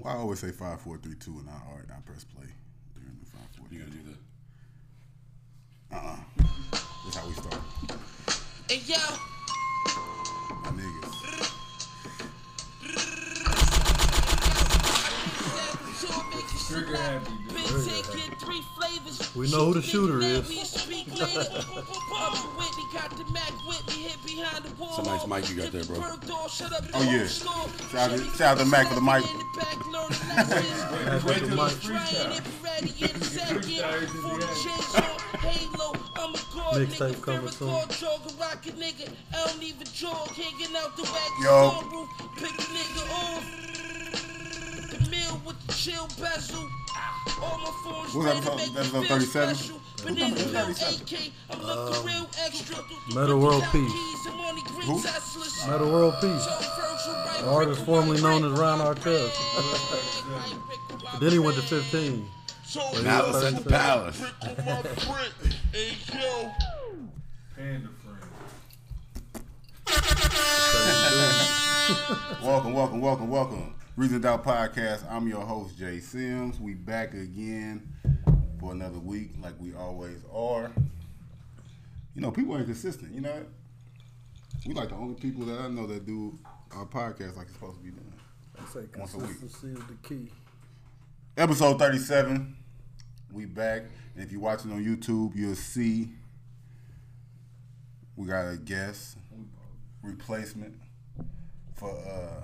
Well, I always say five, four, three, two, and I all right, I press play during the five, four, You gotta do that. Uh-uh. That's how we start. Hey yo, My niggas. Trigger happy, dude. been taking three flavors. We know who the shooter is. We speak Whitney got the Mac with me, hit behind the wall. It's a nice mic you got there, bro. Oh, yeah. Shout out to- shout out to Mac for the mic. Mac with the mic. Mixtape coming soon. I don't even jog, hanging out the wagon Yo. sunroof, pick a nigga off. The meal with the chill bezel. All my phones What was ready to episode- episode 37? Special. Banana Episode pill 37. AK, I'm looking uh, real extra. Metta World Peace. Who? Metta World Peace. The artist formerly known as Ron Artest. Then he went to 15. Malice at the Palace. Panda friend. Welcome, welcome, welcome, welcome. Reason Doubt Podcast. I'm your host, Jay Sims. We back again for another week, like we always are. You know, people ain't consistent. You know, we like the only people that I know that do our podcast like it's supposed to be done. I say Once a week. consistency is the key. Episode 37. We back. And if you're watching on YouTube, you'll see we got a guest replacement for uh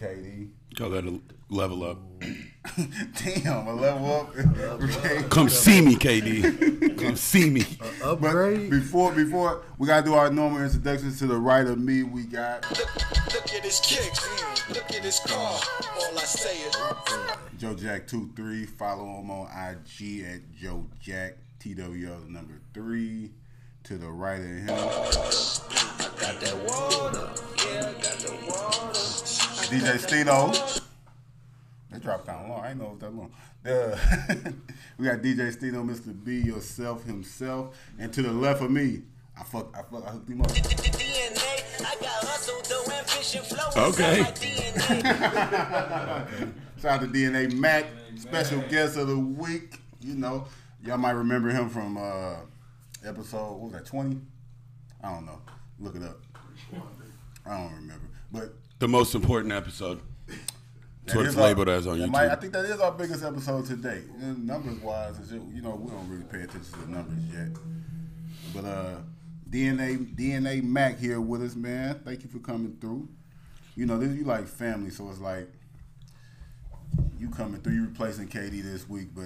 KD. Call that a level up. Damn, a level up. okay. Come see me, KD. Come see me. But Upgrade. before before we gotta do our normal introductions to the right of me, we got Look, look at his kicks. Look at his car. All I say is. Joe Jack two three. Follow him on IG at Joe Jack TWL number three. To the right of him, I Got that water. Yeah, I got the water. DJ Stino. That dropped down long. I didn't know it was that long. Uh, we got DJ Stino, Mr. B, yourself, himself, and to the left of me, I fuck, I fuck, I hooked him up. DNA. I got hustle, dough, and fish and flow. Okay. DNA. Shout out to DNA Mac, special guest of the week. You know, y'all might remember him from uh, episode what was that twenty? I don't know. Look it up. I don't remember, but The most important episode. That's that what it's our- labeled as on YouTube. might- I think that is our biggest episode to date. And numbers wise, you know, we don't really pay attention to the numbers yet. But uh, DNA DNA Mac here with us, man. Thank you for coming through. You know, this you like family, so it's like you coming through. You replacing KD this week, but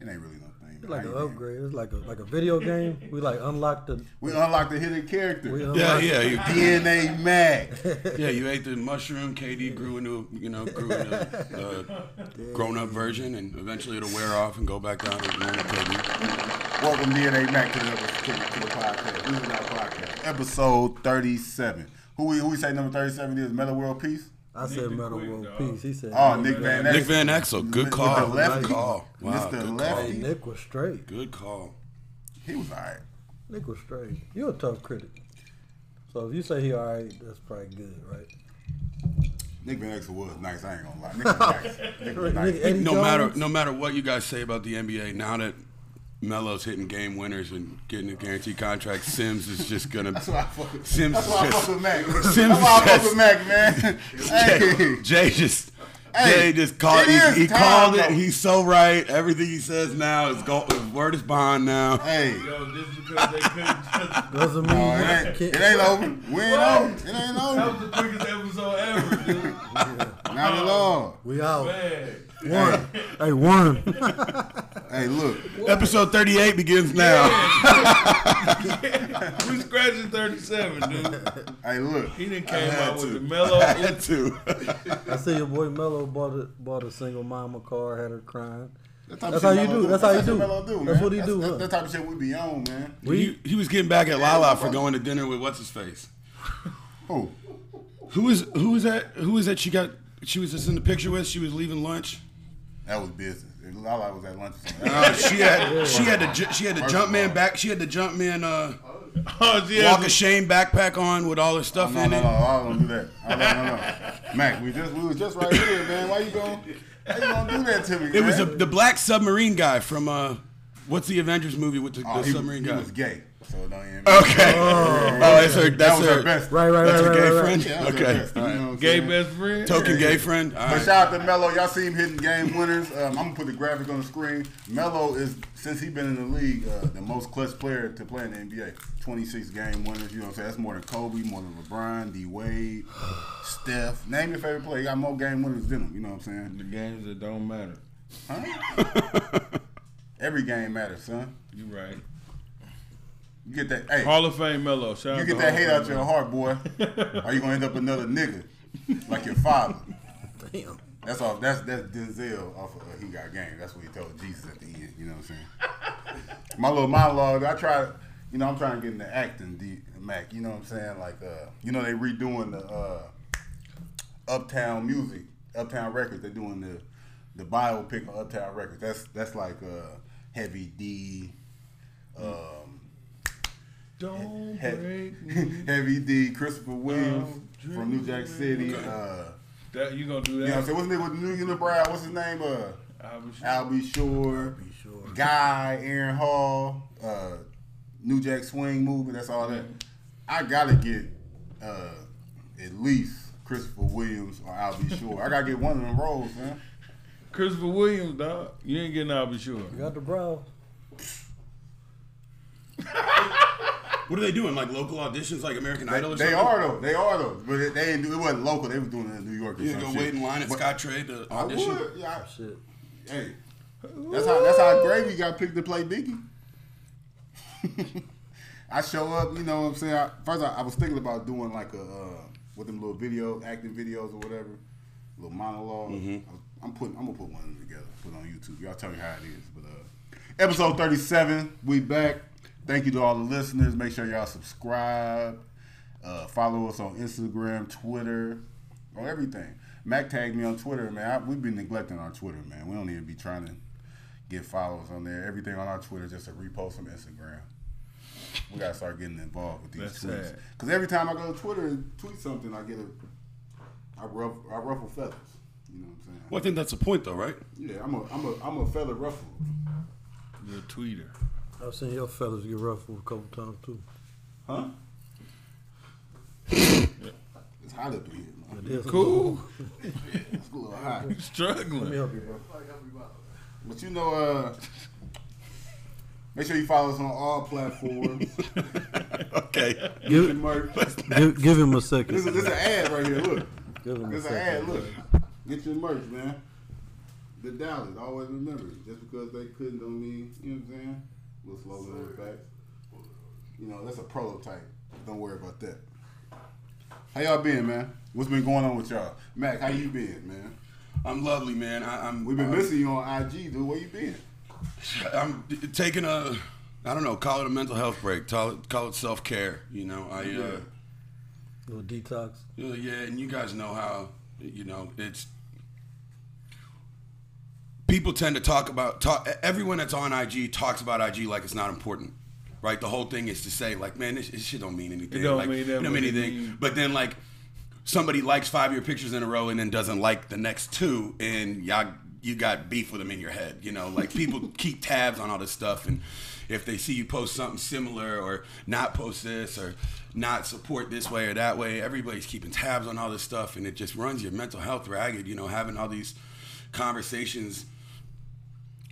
it ain't really no. It's like How an you been? upgrade. It's like a like a video game. We like unlock the. We unlocked the hidden character. We Yeah, yeah, you, DNA Mac. yeah. You ate the mushroom. KD grew into, you know, grew into uh, a grown-up version, and eventually it'll wear off and go back down to normal KD. Welcome DNA Mac to the, to, the- to the podcast. This is our podcast. Episode 37. Who we, who we say number 37 is? Metta World Peace? I said Nick Metal Quick, World dog. Peace. He said. Oh, Nick Van Nick Exel. Van Exel, good call. the lefty. Good call. Wow, Mr. good Lefty. Hey, Nick was straight. Good call. He was all right. Nick was straight. You're a tough critic. So if you say he all right, that's probably good, right? Nick Van Exel was nice. I ain't gonna lie. Nick was nice. Nick was nice. Nick- no matter no matter what you guys say about the NBA, now that Melo's hitting game winners and getting a guaranteed contract, Sims is just gonna. That's why I fuck with, Sims that's is why I just- fuck with Mac. Sims that's why I is fuck with Mac, man. hey. Jay, Jay just. Hey, Jay just called. It He, he time, called it. though. He's so right. Everything he says now is go, word is bond now. Hey. Yo, just because they couldn't just. Doesn't mean No, it ain't, it ain't over. We ain't over. It ain't over. That was the quickest episode ever, dude. Not at all. We out. One. hey, one. Hey, look. Episode 38 begins now. We scratching 37, dude. Hey, look. He didn't came had out with the Melo. I had to. I see your boy Melo bought a bought a single mama car, had her crying. That type That's of how you do. That's how you what do. Melo do, That's man. what he do, That's, huh? that type of shit we be on, man. he, he was getting back at Lala for going to dinner with what's his face. Oh, Who was who was that? Who is that? She got. She was just in the picture with. She was leaving lunch. that was business. Lala was at lunch. Uh, she had she had to she had the jump man back. She had the Jumpman uh, Oh, she walk a shame backpack on with all her stuff No, in no, it. no, I don't do that. I don't, no, no. Mac, we just we was just right here, man. Why you going How you gonna do that to me? It was a, the black submarine guy from uh, what's the Avengers movie with the, Oh, the he, submarine he guy? was gay, so don't even. Okay. Oh, that's her. That That's was her. her best. Right, right, That's right, her right, gay right. friend. Yeah, that was her okay. best, All you know gay saying? best friend. Token gay friend. All But right. shout out to Melo. Y'all see him hitting game winners. Um, I'm gonna put the graphic on the screen. Melo is since he's been in the league, uh, the most clutch player to play in the NBA. 26 game winners. You know what I'm saying? That's more than Kobe, more than LeBron, D Wade, Steph. Name your favorite player. He got more game winners than him. You know what I'm saying? The games that don't matter. Huh? Every game matters, son. You right. You get that. Hey, Hall of Fame Melo. Shout you out get that Hall hate out Fame your heart, boy, or you gonna end up another nigga like your father. Damn. That's off. That's that's Denzel off of uh, He Got Game. That's what he told Jesus at the end. You know what I'm saying? My little monologue. I try. To you know, I'm trying to get into acting, D, Mac. You know what I'm saying? Like, uh, you know, they redoing the uh, Uptown music, Uptown Records. They're doing the the biopic on Uptown Records. That's that's like uh, Heavy D. Um, Don't He- break me. Heavy D, Christopher Williams Oh, from New Jack City. Uh, That you gonna do you know what I'm that? saying? What's his name with New Unibrow? What's his name? Uh, I'll be sure. Albie Shore, sure. Guy, Aaron Hall, uh, New Jack Swing movie. That's all that. I gotta get uh, at least Christopher Williams or Al B. Sure. I gotta get one of them roles, man. Christopher Williams, dog. You ain't getting. I'll be sure. You got the brow. What are they doing? Like local auditions, like American They, Idol or they something? are though. They are though. But it, they didn't do. It wasn't local. They was doing it in New York. Or You some go shit. wait in line at But Scottrade to I audition. would. Yeah. I- Shit. Hey, that's how that's how Gravy got picked to play Biggie. I show up, you know what I'm saying. I, first, I, I was thinking about doing like a uh, with them little video, acting videos or whatever, little monologue. Mm-hmm. I, am putting, I'm gonna put one of them together, put it on YouTube. Y'all tell me how it is. But uh, episode 37, we back. Thank you to all the listeners. Make sure y'all subscribe, uh, follow us on Instagram, Twitter, on everything. Mac tagged me on Twitter, man. I, we've been neglecting our Twitter, man. We don't even be trying to get followers on there. Everything on our Twitter just a repost from Instagram. We gotta start getting involved with these That's tweets. sad. Cause every time I go to Twitter and tweet something, I get a, I ruffle, I ruffle feathers. You know what I'm saying? Well, I think that's the point, though, right? Yeah, I'm a, I'm a, I'm a feather ruffler. You're a tweeter. I've seen your fellas get ruffled a couple times too. Huh? it's hot up in here, man. It is. Cool. It's a little hot. Let me Struggling. help you, bro. But you know, uh, make sure you follow us on all platforms. okay. Give, merch. give, give him a second. This is, this is an ad right here. Look. Give him a This is an second. ad. Look. Get your merch, man. The Dallas. Always remember it. Just because they couldn't don't mean, you know what I'm saying? Little slogan on the back. You know, that's a prototype. Don't worry about that. How y'all been, man? What's been going on with y'all? Mac, how you been, man? I'm lovely, man. I, I'm. We've been uh, missing you on IG, dude. Where you been? I'm taking a, I don't know, call it a mental health break. Call it, call it self care. You know, I, Yeah. uh, Little detox. yeah, yeah, and you guys know how, you know, it's. People tend to talk about talk. Everyone that's on IG talks about IG like it's not important, right? The whole thing is to say like, man, this, this shit don't mean anything. It don't like, mean that don't mean anything. But then like, somebody likes five of your pictures in a row and then doesn't like the next two, and y'all you got beef with them in your head. You know, like people keep tabs on all this stuff, and if they see you post something similar or not post this or not support this way or that way, everybody's keeping tabs on all this stuff, and it just runs your mental health ragged. You know, having all these conversations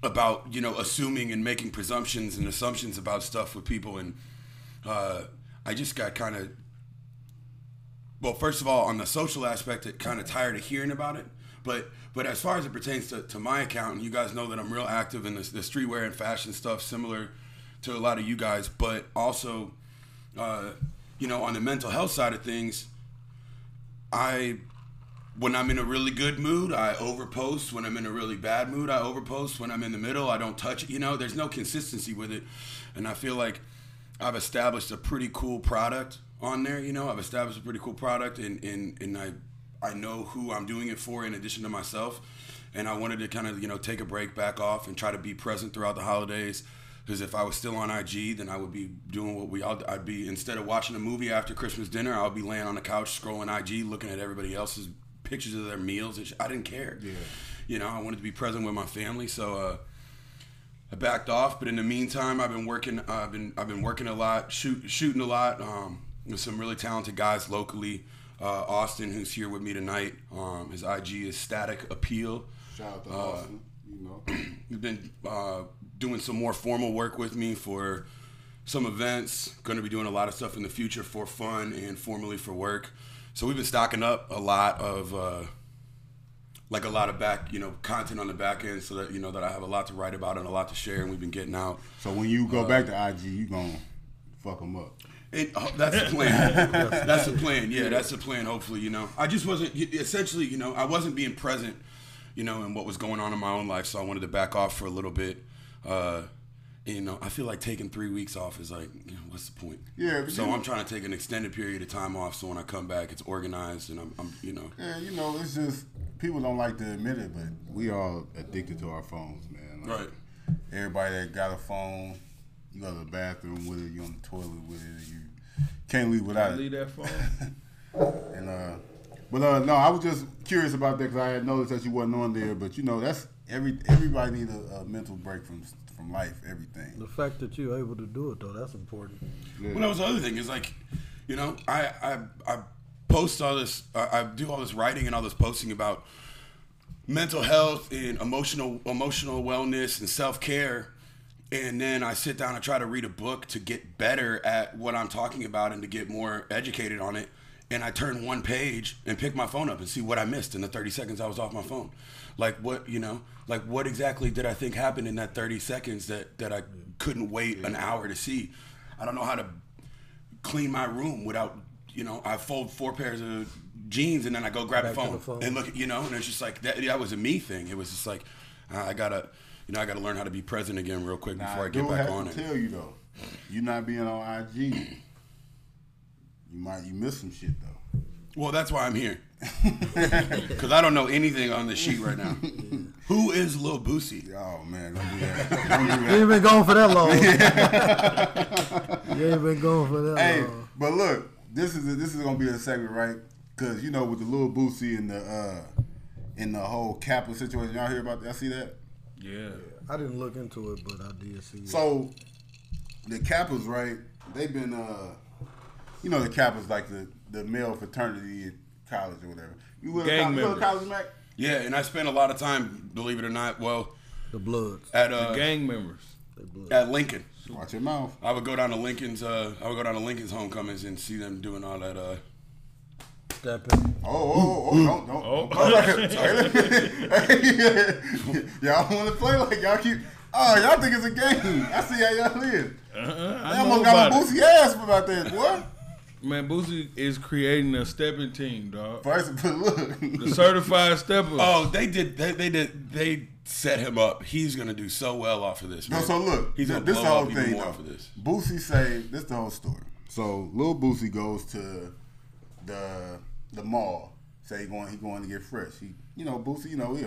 about you know assuming and making presumptions and assumptions about stuff with people. And uh, i just got kind of well first of all on the social aspect it kind of tired of hearing about it. But but as far as it pertains to, to my account and you guys know that i'm real active in this the streetwear and fashion stuff similar to a lot of you guys. But also uh, you know on the mental health side of things i when I'm in a really good mood, I overpost. When I'm in a really bad mood, I overpost. When I'm in the middle, I don't touch it. You know, there's no consistency with it. And I feel like I've established a pretty cool product on there. You know, I've established a pretty cool product and, and, and I, I know who I'm doing it for in addition to myself. And I wanted to kind of, you know, take a break, back off, and try to be present throughout the holidays. Because if I was still on IG, then I would be doing what we all. I'd be instead of watching a movie after Christmas dinner, I'll be laying on the couch scrolling IG, looking at everybody else's pictures of their meals. And sh- I didn't care. Yeah. You know, I wanted to be present with my family, so. uh I backed off, but in the meantime, I've been working. Uh, I've been I've been working a lot, shoot, shooting a lot um, with some really talented guys locally. Uh, Austin, who's here with me tonight, um, his IG is Static Appeal. Shout out to Uh, Austin. You know, You've been uh, doing some more formal work with me for some events. Going to be doing a lot of stuff in the future for fun and formally for work. So we've been stocking up a lot of uh, like a lot of back, you know, content on the back end, so that you know that I have a lot to write about and a lot to share. And we've been getting out. so when you go back to IG, you gonna fuck them up. It, oh, that's the plan. that's the plan. Yeah, that's the plan. Hopefully, you know, I just wasn't essentially, you know, I wasn't being present, you know, in what was going on in my own life. So I wanted to back off for a little bit. Uh, and, you know, I feel like taking three weeks off is like, you know, what's the point? Yeah, So you- I'm trying to take an extended period of time off. So when I come back, it's organized and I'm, I'm you know, Yeah, you know, it's just people don't like to admit it, but we all addicted to our phones, man. Like, Right. Everybody that got a phone, you go to the bathroom with it, you on the toilet with it, you can't leave without it. Leave that phone. And uh, but uh, no, I was just curious about that because I had noticed that you wasn't on there. But you know, that's every everybody need a, a mental break from from life, everything. The fact that you're able to do it though, that's important. Well, that was the other thing is like, you know, I I, I post all this, I, I do all this writing and all this posting about mental health and emotional emotional wellness and self care, and then I sit down and try to read a book to get better at what I'm talking about and to get more educated on it. And I turn one page and pick my phone up and see what I missed in the 30 seconds I was off my phone. Like what you know, like what exactly did I think happened in that 30 seconds that that I couldn't wait an hour to see. I don't know how to clean my room without you know I fold four pairs of jeans and then I go grab the phone, phone. and look you know and it's just like that that was a me thing it was just like uh, I gotta you know I gotta learn how to be present again real quick Now, before I I get back have on to it tell you though, You're not being on IG, you might you miss some shit though. well that's why I'm here because I don't know anything on the sheet right now who is Lil Boosie Oh man, don't do that. Don't do You ain't been going for that long. you ain't been going for that hey, long. but look, this is this is gonna be a segment, right? Because you know, with the Lil Boosie and the uh, in the whole Kappa situation, y'all hear about that? Y'all see that? Yeah. I didn't look into it, but I did see it. So the Kappas, right? They've been, uh, you know, the Kappas like the the male fraternity at college or whatever. You went Gang to college, you members. college, Mac? yeah and I spent a lot of time believe it or not well the Bloods. at The uh, gang members. At Lincoln Watch your mouth. I would go down to Lincoln's. Uh, I would go down to Lincoln's homecomings and see them doing all that. Uh, Step. Oh, oh, oh, don't, don't. Oh. don't play like- y'all want to play like y'all keep. Oh, y'all think it's a game. I see how y'all live. Uh-uh, I I almost got about a it. Ass about that, boy. Man, Boosie is creating a stepping team, dog. First, but look. The certified stepper. oh, they did. They, they did. They set him up. He's gonna do so well off of this. Man. No, Man. so look, he's this, gonna this blow the whole up even thing more though. off of this. Boosie say this the whole story. So Lil Boosie goes to the the mall. Say he going he going to get fresh. He you know Boosie you know he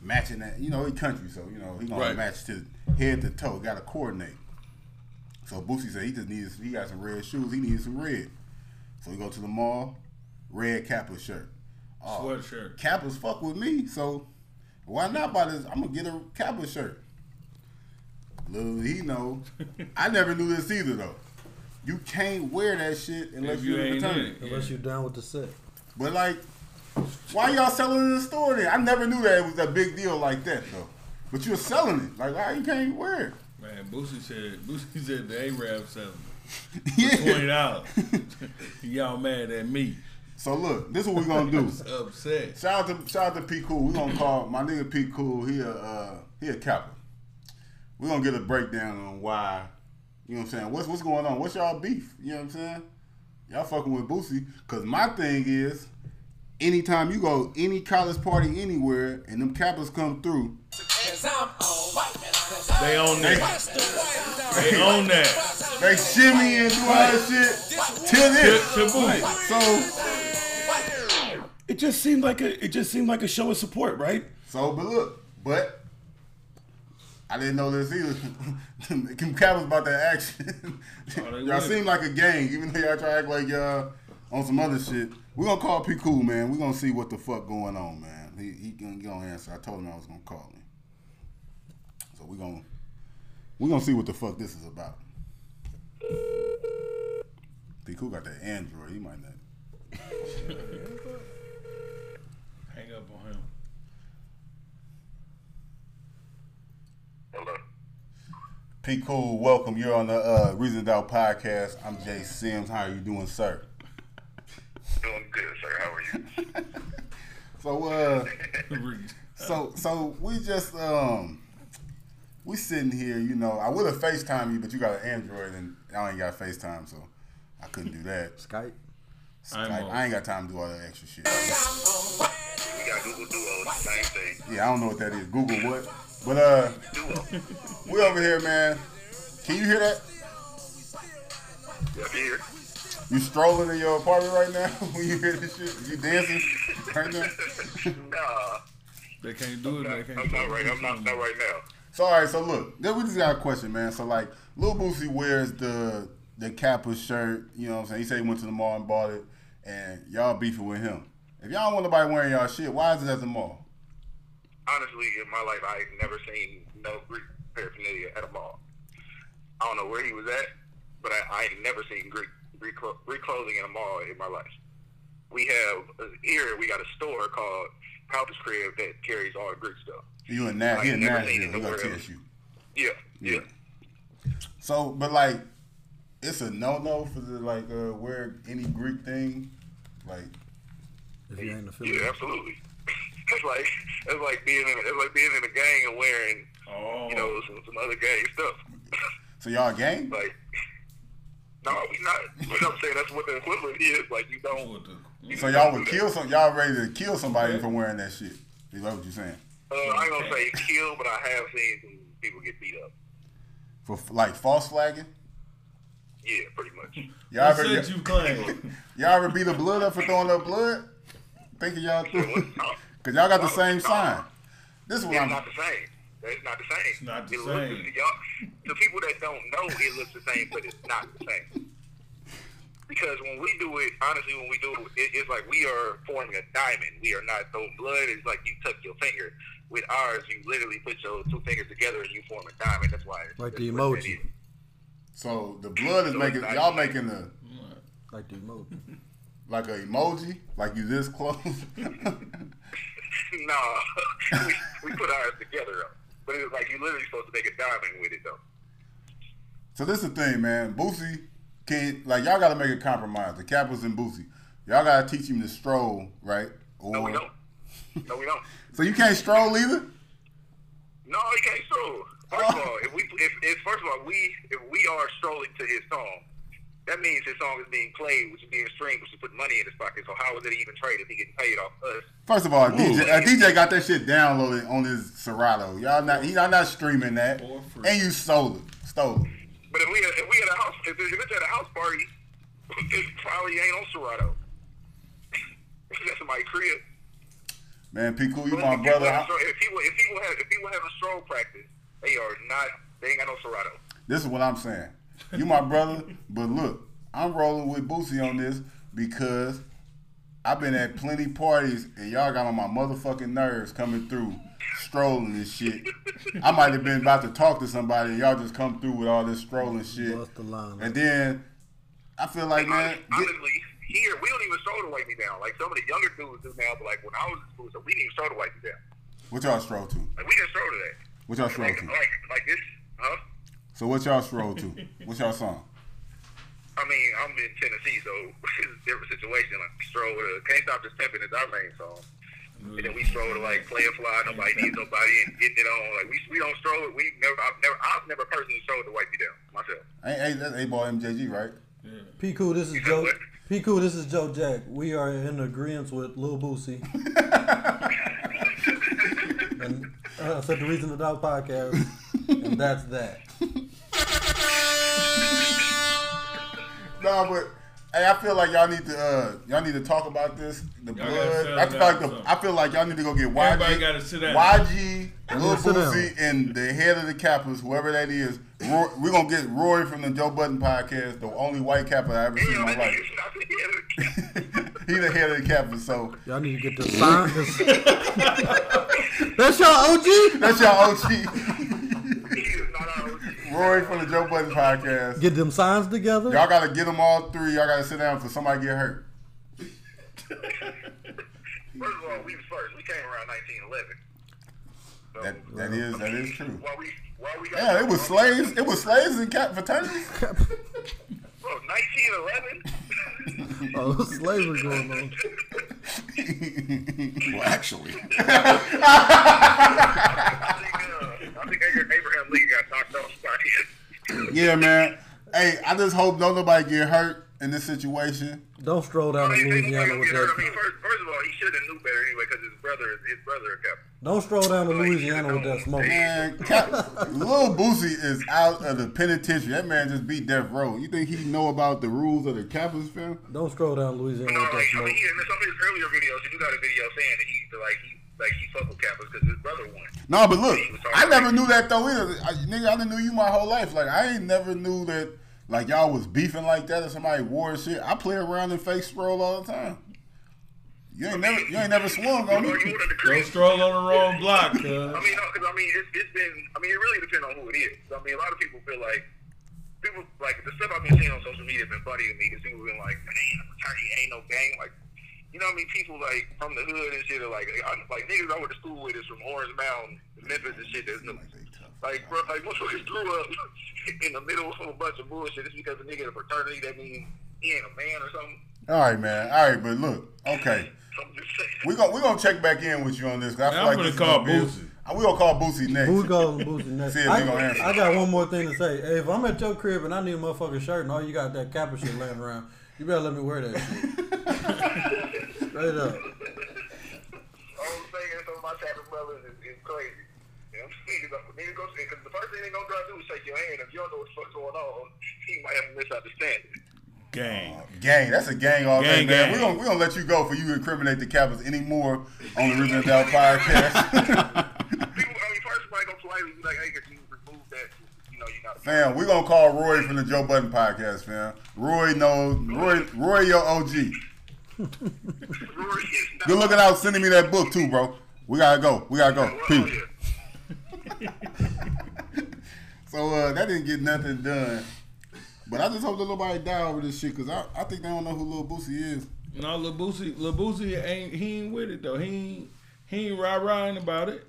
matching that you know he country so you know he gonna Right. match to head to toe. Got to coordinate. So Boosie said he just needs he got some red shoes. He needs some red. So he go to the mall, red Kappa shirt. Oh, Sweatshirt. Kappas fuck with me, so why not buy this? I'm gonna get a Kappa shirt. Little he know. I never knew this either though. You can't wear that shit unless If you you're in the ain't in fraternity. Unless you're down with the set. But like, why y'all selling it in the store then? I never knew that it was a big deal like that though. But you're selling it. Like, why you can't wear it? Man, Boosie said Boosie said the Arab selling Yeah. twenty dollars. Y'all mad at me? So look, this is what we're gonna do. Upset. Shout out to shout out to P Cool. We gonna call my nigga P Cool. He a uh, he a Kappa. We gonna get a breakdown on why. You know what I'm saying? What's what's going on? What's y'all beef? You know what I'm saying? Y'all fucking with Boosie. Cause my thing is, anytime you go any college party anywhere and them Kappas come through, They own that. They own that. they shimmy and do all that shit to To, this. to Boosie. So It just seemed like a. It just seemed like a show of support, right? so but look, but I didn't know this either. Kim Cat was about that action. Oh, y'all seem like a gang, even though y'all try to act like y'all on some other shit. We're gonna call P Cool, man. We're gonna see what the fuck going on, man. He he gonna, he gonna answer. I told him I was gonna call him. So we're gonna we're gonna see what the fuck this is about. P Cool got that Android. He might not. Hang up on him. Hello. P Cool, welcome. You're on the uh, Reason to Doubt podcast. I'm Jay Sims. How are you doing, sir? Doing good, sir. How are you? So uh so so we just um we sitting here, you know, I would have FaceTime you, but you got an Android and I ain't got FaceTime, so I couldn't do that. Skype. I'm Skype. I ain't got time to do all that extra shit. We got Google Duo, same thing. Yeah, I don't know what that is. Google what? But uh Duo. we over here, man. Can you hear that? Yeah, here. You strolling in your apartment right now when you hear this shit? You dancing right now? Nah, They can't do it. They can't. I'm not right. I'm not, not right now. So all right, so look, then we just got a question, man. So like, Lil Boosie wears the the Kappa shirt. You know what I'm saying? He said he went to the mall and bought it, and y'all beefing with him. If y'all don't want nobody wearing y'all shit, why is it at the mall? Honestly, in my life, I've never seen no Greek paraphernalia at a mall. I don't know where he was at, but I, I never seen Greek Greek, clo- Greek clothing in a mall in my life. We have uh, here. We got a store called Pouch's Crib that carries all the Greek stuff. You in that? I He ain't in never seen Nashville. it We got nowhere else. TSU. Yeah, yeah. So, but like, it's a no no for the like uh, wear any Greek thing. Like, If you ain't Yeah, affiliated. absolutely. it's like it's like being in it's like being in a gang and wearing Oh. you know some, some other gang stuff. so y'all a gang? like no, we not. But I'm saying that's what the equivalent is. Like you don't. What the- you So y'all would kill some? Y'all ready to kill somebody for wearing that shit? Is that what you're saying? Uh, I ain't gonna say kill, but I have seen some people get beat up. For like false flagging? Yeah, pretty much. Y'all Who ever, said you claim? y'all ever beat a blood up for throwing up blood? Thinking y'all threw Cause y'all got the same sign. This is what It's I'm. not the same. It's not the same. It's not the it same. Looks, y'all, the people that don't know, it looks the same, but it's not the same. Because when we do it, honestly, when we do it, it it's like we are forming a diamond. We are not throwing blood. It's like you tuck your finger. With ours, you literally put your two fingers together and you form a diamond. That's why. It's, like that's the emoji. So the blood is So making y'all making the Like the emoji. like a emoji, like you this close. no, we, we put ours together though. But it's like you literally supposed to make a diamond with it though. so this is the thing, man. Boosie can like y'all got to make a compromise. The Capitals and Boosie, y'all got to teach him to stroll, right? Or No, we don't. No, we don't. so you can't stroll either. No, he can't stroll. First of all, if we if, if first of all we if we are strolling to his song, that means his song is being played, which is being streamed, which is putting money in his pocket. So how is it even trade if he getting paid off us? First of all, DJ, uh, DJ got that shit downloaded on his Serato. Y'all not, he, y'all not streaming that, and you stole it, stole it. But if we if we at a house if, if it's at a house party, it probably ain't on Serato. That's my crib. Man, P Cool, you my brother. have- If people if people have if people have a stroll practice, they are not. They ain't got no Serato. This is what I'm saying. You my brother, but look, I'm rolling with Boosie on this because I've been at plenty parties and y'all got on my motherfucking nerves coming through, strolling and shit. I might have been about to talk to somebody and y'all just come through with all this strolling shit. Bust the line. And then I feel like, man, Honest- honestly, here we don't even stroll to wipe me down. Like some of the younger dudes do now, but like when I was in school, so we didn't even stroll to wipe me down. what y'all stroll to? Like we didn't stroll to that. What y'all stroll Like, to? like like this, huh? So what y'all stroll to? What's y'all song? I mean, I'm in Tennessee, so it's a different situation. Like we stroll to "Can't Stop This Pimpin' is our main song, and then we stroll to like "Play a Fly," nobody needs nobody, and getting it on. Like we we don't stroll. It. We never, I've never, I've never personally strolled to wipe me down myself. Hey, hey, that's 8Ball MJG, right? P Cool, this is Joe. What? P Cool, this is Joe Jack. We are in agreement with Lil Boosie. and uh, said the Reason to Doubt podcast, and that's that. No, but Hey, I feel like y'all need to uh y'all need to talk about this. The Y'all blood. I feel like the. I feel like y'all need to go get YG. Everybody gotta sit down. YG, Lil sit down. Boosie, and the head of the Kappas, whoever that is. Roy, we're gonna get Roy from the Joe Budden podcast, the only white Kappa I ever seen in my life. He's the head of the Kappa, so Y'all need to get the sign. this- That's your OG. that's your OG. Roy from the Joe Budden podcast. Get them signs together. Y'all gotta get them all three. Y'all gotta sit down for somebody get hurt. First of all, we was first. We came around 1911. So, That that is that is true. while we while we got Yeah, it was slaves. It was slaves in cap fraternities. Bro, 1911. Oh, slavery going on. Well, actually, I think I think Abraham Lincoln got knocked off by him. Yeah, man. Hey, I just hope don't nobody get hurt in this situation. Don't stroll down to oh, Louisiana with I mean, that. first, first of all, he should have knew better anyway because his brother, his brother kept. Don't stroll down oh, to Louisiana with that smoke. Man, Cap, Lil Boosie is out of the penitentiary. That man just beat Death Row. You think he know about the rules of the Kappas film? Don't stroll down to Louisiana No, with that like, I smoke. mean, he, in some of his earlier videos, he do got a video saying that he like he like he fuck with Kappas because his brother won. No, but look, I never knew that though either. I, nigga, I done knew you my whole life. Like I ain't never knew that like y'all was beefing like that or somebody wore shit. I play around in fake stroll all the time. You ain't never you ain't never swung on me. Or you wanted to Don't stroll on the wrong block, I mean, no, because I mean, it's, it's been. I mean, it really depends on who it is. I mean, a lot of people feel like people like the stuff I've been seeing on social media has been funny to me because people have been like, "Man, I'm attorney ain't no gang." Like, you know, what I mean, people like from the hood and shit are like, I, like niggas I went to school with is from Orange Mound, Memphis and shit. That's no, like, bro, like motherfuckers grew up in the middle of a bunch of bullshit. It's because a nigga in a fraternity that means he ain't a man or something. All right, man. All right, but look, okay. I'm just saying. We gon' we gonna check back in with you on this. 'cause I feel I'm like gonna this call gonna be- Boosie. Uh, We gonna call Boosie next. Who calls Boosie next? See if I, they gonna answer. I got one more thing to say. Hey, if I'm at your crib and I need a motherfucking shirt and all you got that Kappa shit laying around, you better let me wear that shit. Straight up. All I'm saying is some of my tapping brothers is, is crazy. You know, niggas, niggas go because the first thing they gonna do is shake your hand. If you don't know what the fuck's going on, he might have a misunderstanding. Gang. Oh, gang, that's a gang all day, man. gang. We gonna we gonna let you go for you to incriminate the Kappas anymore on the Original Doubt podcast. People, I mean, first somebody gonna politely be like, "Hey, could you remove that?" You know, you not. Fam, we gonna call Roy from the Joe Budden podcast, fam. Roy knows Roy Roy your OG. Rory is not- Good looking out sending me that book too, bro. We gotta go. We gotta go. Peace. So uh, that didn't get nothing done. But I just hope that nobody die over this shit because I, I think they don't know who Lil Boosie is. No, Lil Boosie, Lil Boosie ain't he ain't with it though. He ain't he ain't rah rahing about it.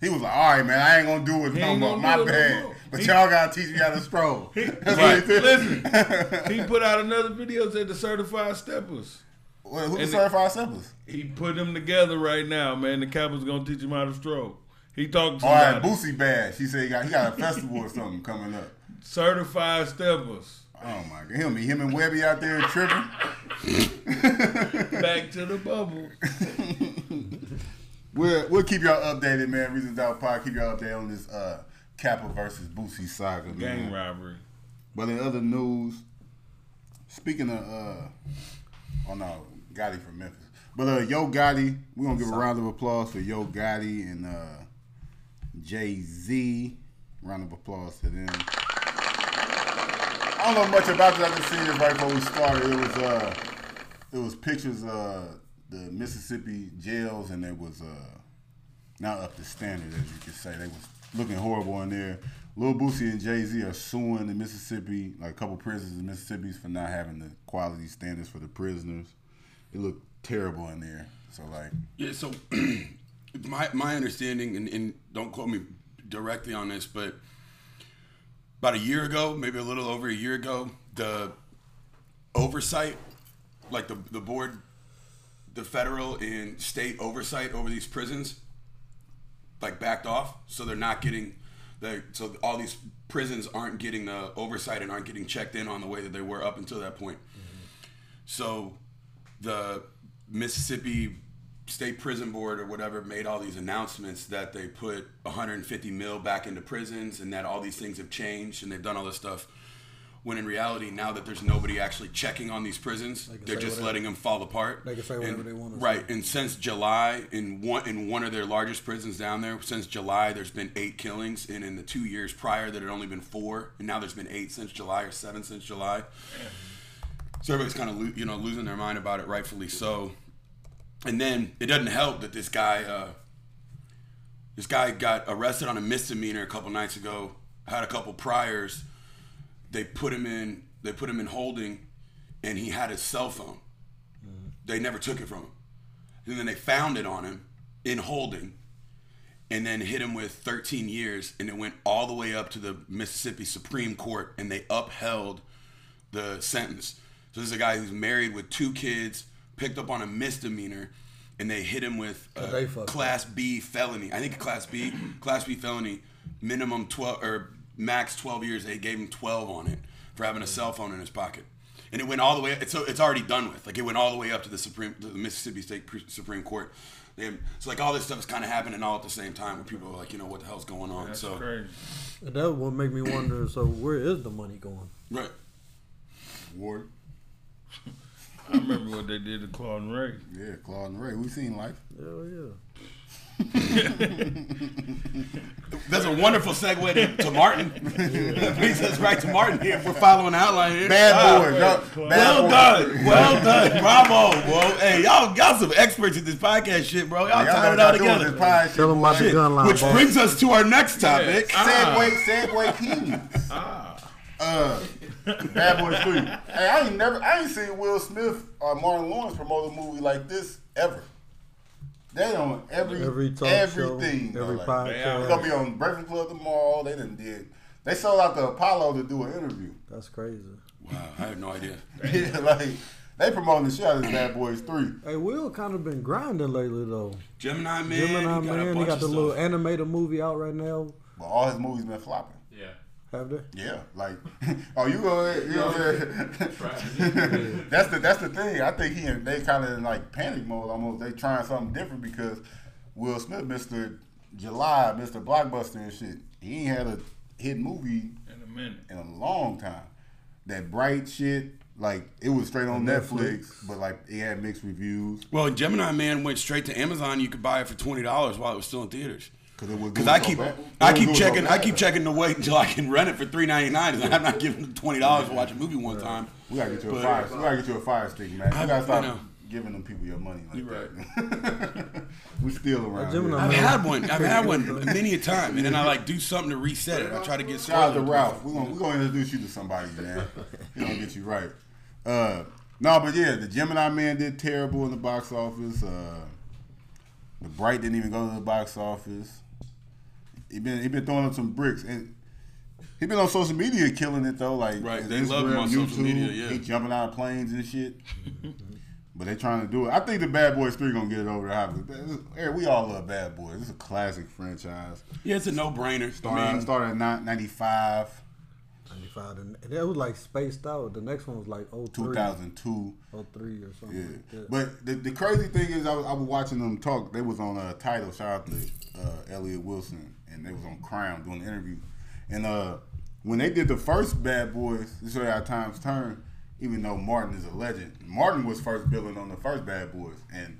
He was like, all right, man, I ain't gonna do it He no more. My it no bad. more. but He- y'all gotta teach me how to stroll. That's Right. he. Listen, he put out another video said the certified steppers. Well, who the certified simplest? He put them together right now, man. The Kappa's gonna teach him how to stroke. He talked to All right. Boosie bad. She said he got he got a festival or something coming up. certified steppers. Oh my god, him, him and Webbie out there tripping. Back to the bubble. We'll we'll keep y'all updated, man. Reason Doubt Pod keep y'all updated on this uh Kappa versus Boosie saga, man. Gang robbery. But in other news, speaking of uh oh no, Gotti from Memphis. But uh Yo Gotti, we're gonna give a round of applause for Yo Gotti and uh Jay Z. Round of applause to them. I don't know much about this. I just seen it right before we started. It was uh it was pictures of the Mississippi jails and it was uh not up to standard as you could say. They was looking horrible in there. Lil Boosie and Jay Z are suing the Mississippi, like a couple prisons in Mississippi for not having the quality standards for the prisoners. It looked terrible in there. So like Yeah, so my my understanding, and, and don't quote me directly on this, but about a year ago, maybe a little over a year ago, the oversight, like the the board, the federal and state oversight over these prisons, like backed off, so they're not getting the so all these prisons aren't getting the oversight and aren't getting checked in on the way that they were up until that point. Mm-hmm. So the Mississippi State Prison Board or whatever made all these announcements that they put 150 mil back into prisons and that all these things have changed and they've done all this stuff. When in reality, now that there's nobody actually checking on these prisons, they're just whatever- letting them fall apart. They can say whatever And- they say. Right, and since July, in one in one of their largest prisons down there, since July, there's been eight killings, and in the two years prior, there had only been four, and now there's been eight since July or seven since July. So everybody's kind of lo- you know losing their mind about it, rightfully so. And then it doesn't help that this guy, uh, this guy got arrested on a misdemeanor a couple nights ago. Had a couple priors. They put him in. They put him in holding, and he had his cell phone. They never took it from him. And then they found it on him in holding, and then hit him with 13 years, and it went all the way up to the Mississippi Supreme Court, and they upheld the sentence. So this is a guy who's married with two kids, picked up on a misdemeanor, and they hit him with a class B felony. I think a class B, class B felony, minimum 12 or max 12 years. They gave him 12 on it for having a cell phone in his pocket. And it went all the way. It's so it's already done with. Like it went all the way up to the Supreme, to the Mississippi State Supreme Court. They, so like all this stuff is kind of happening all at the same time, where people are like, you know, what the hell's going on? That's so crazy. And that would make me wonder. So where is the money going? right. Ward. I remember what they did to Claude and Ray. Yeah, Claude and Ray. We seen life. Hell yeah. That's a wonderful segue to, to Martin. Brings us right to Martin here. We're following the outline here. Bad Wow. boy. No, Well boy. done, well done, bravo, bro. Hey, y'all, y'all some experts at this podcast shit, bro. Y'all Y'all tying it all what y'all doing together. with this pie shit, them about boy. the gun line, Which boss. brings us to our next topic. Ah. Segway, Segway Kings. Ah. Uh, Bad Boys 3. Hey, I ain't never, I ain't seen Will Smith or Martin Lawrence promote a movie like this ever. They on every, Every talk everything. show, every like, podcast. It's gonna be on Breakfast Club tomorrow. They done did. They sold out the Apollo to do an interview. That's crazy. Wow, I had no idea. Yeah, like they promoting the shit out of Bad Boys 3. Hey, Will kind of been grinding lately though. Gemini Man, Gemini he got a Man, he got the little animated movie out right now. But all his movies been flopping. Yeah. Have they? Yeah, like, oh, you go ahead. You know what that's the that's the thing. I think he and they kind of in like panic mode almost. They trying something different because Will Smith, Mr. July, Mr. Blockbuster and shit. He ain't had a hit movie In a minute. in a long time. That bright shit, like it was straight on Netflix, but like it had mixed reviews Well, Gemini Man went straight to Amazon. You could buy it for twenty dollars while it was still in theaters. Because it was. I keep. I keep doing so checking, I keep checking to wait until I can rent it for three ninety nine. I'm not giving them twenty dollars to watch a movie one time. We gotta get you a fire. We gotta get you a fire stick, man. You gotta I stop know. giving them people your money like You that. we still around. Gemini here. I've had one. I've had one many a time, and then I like do something to reset it. I try to get Shout out to. Ralph. We're gonna, we gonna introduce you to somebody, man. He's gonna get you right. Uh, no, but yeah, the Gemini Man did terrible in the box office. Uh, the Bright didn't even go to the box office. He been he been throwing up some bricks and he been on social media killing it though. Like Right, they love him Instagram, on social media, yeah. he jumping out of planes and shit. But they trying to do it. I think the Bad Boys Three gonna get it over the top. Hey, we all love Bad Boys. It's a classic franchise. Yeah, it's a no brainer. I Started, mean, started in 95, 95. And that was like spaced out. The next one was like 03, 2002. 03 or something Yeah. like that. But the, the crazy thing is, I was, I was watching them talk. They was on a title. Shout out to uh, Elliott Wilson, and they was on Crown doing the interview. And uh, when they did the first Bad Boys, this is how times turn. Even though Martin is a legend, Martin was first billing on the first Bad Boys, and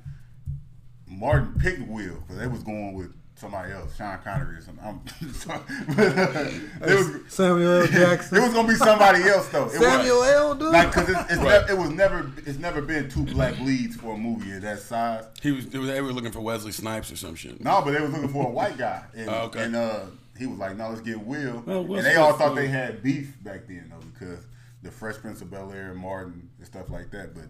Martin picked Will because they was going with somebody else, Sean Connery or something. I'm, sorry. It was Samuel L. Jackson. It was gonna be somebody else though. It Samuel was, L. Dude. like because it's, it's never, it was never it's never been two black leads for a movie of that size. he was. They were looking for Wesley Snipes or some shit. No, but they was looking for a white guy, and, Oh, okay. and uh, he was like, "No, let's get Will." Well, and they all thought uh, they had beef back then though, because the Fresh Prince of Bel Air, and Martin, and stuff like that. But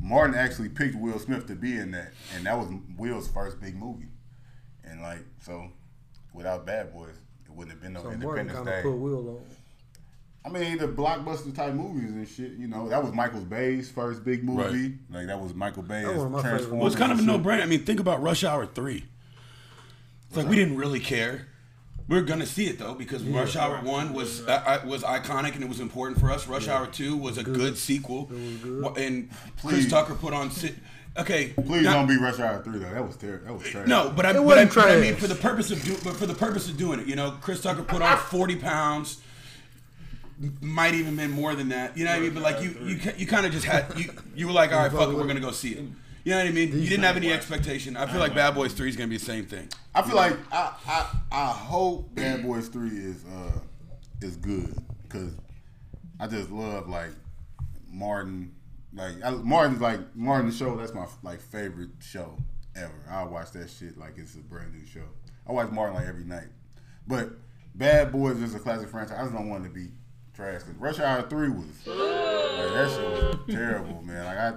Martin actually picked Will Smith to be in that, and that was Will's first big movie. And like so, without Bad Boys, it wouldn't have been no so Independence kind Day. put Will on. I mean, the blockbuster type movies and shit. You know, that was Michael Bay's first big movie. Like that was Michael Bay's That one of my favorite Transformers. Well, it's kind of a no shit. brainer. I mean, think about Rush Hour Three. It's like we didn't really care. We are gonna see it though because Rush Hour One was uh, uh, was iconic and it was important for us. Rush Hour Two was a good, sequel, Wha- and Chris Tucker put on. Si- okay, Please now- don't be Rush Hour Three though. That was terrible. That was trash. No, but I, It but I, wasn't but I mean, for the purpose of do, but for the purpose of doing it, you know, Chris Tucker put on forty pounds. might even been more than that. You know what I mean? But like you, you, you kind of just had you, you were like, all right, fuck it, we're gonna go see it. You know what I mean? You didn't have any expectation. I feel like Bad Boys Three is gonna be the same thing. I feel like I, I I hope Bad Boys Three is uh is good because I just love like Martin. Like I, Martin's like Martin the show. That's my like favorite show ever. I watch that shit like it's a brand new show. I watch Martin like every night. But Bad Boys is a classic franchise. I just don't want it to be trash. 'cause Rush Hour Three was like that shit was terrible, man. Like I.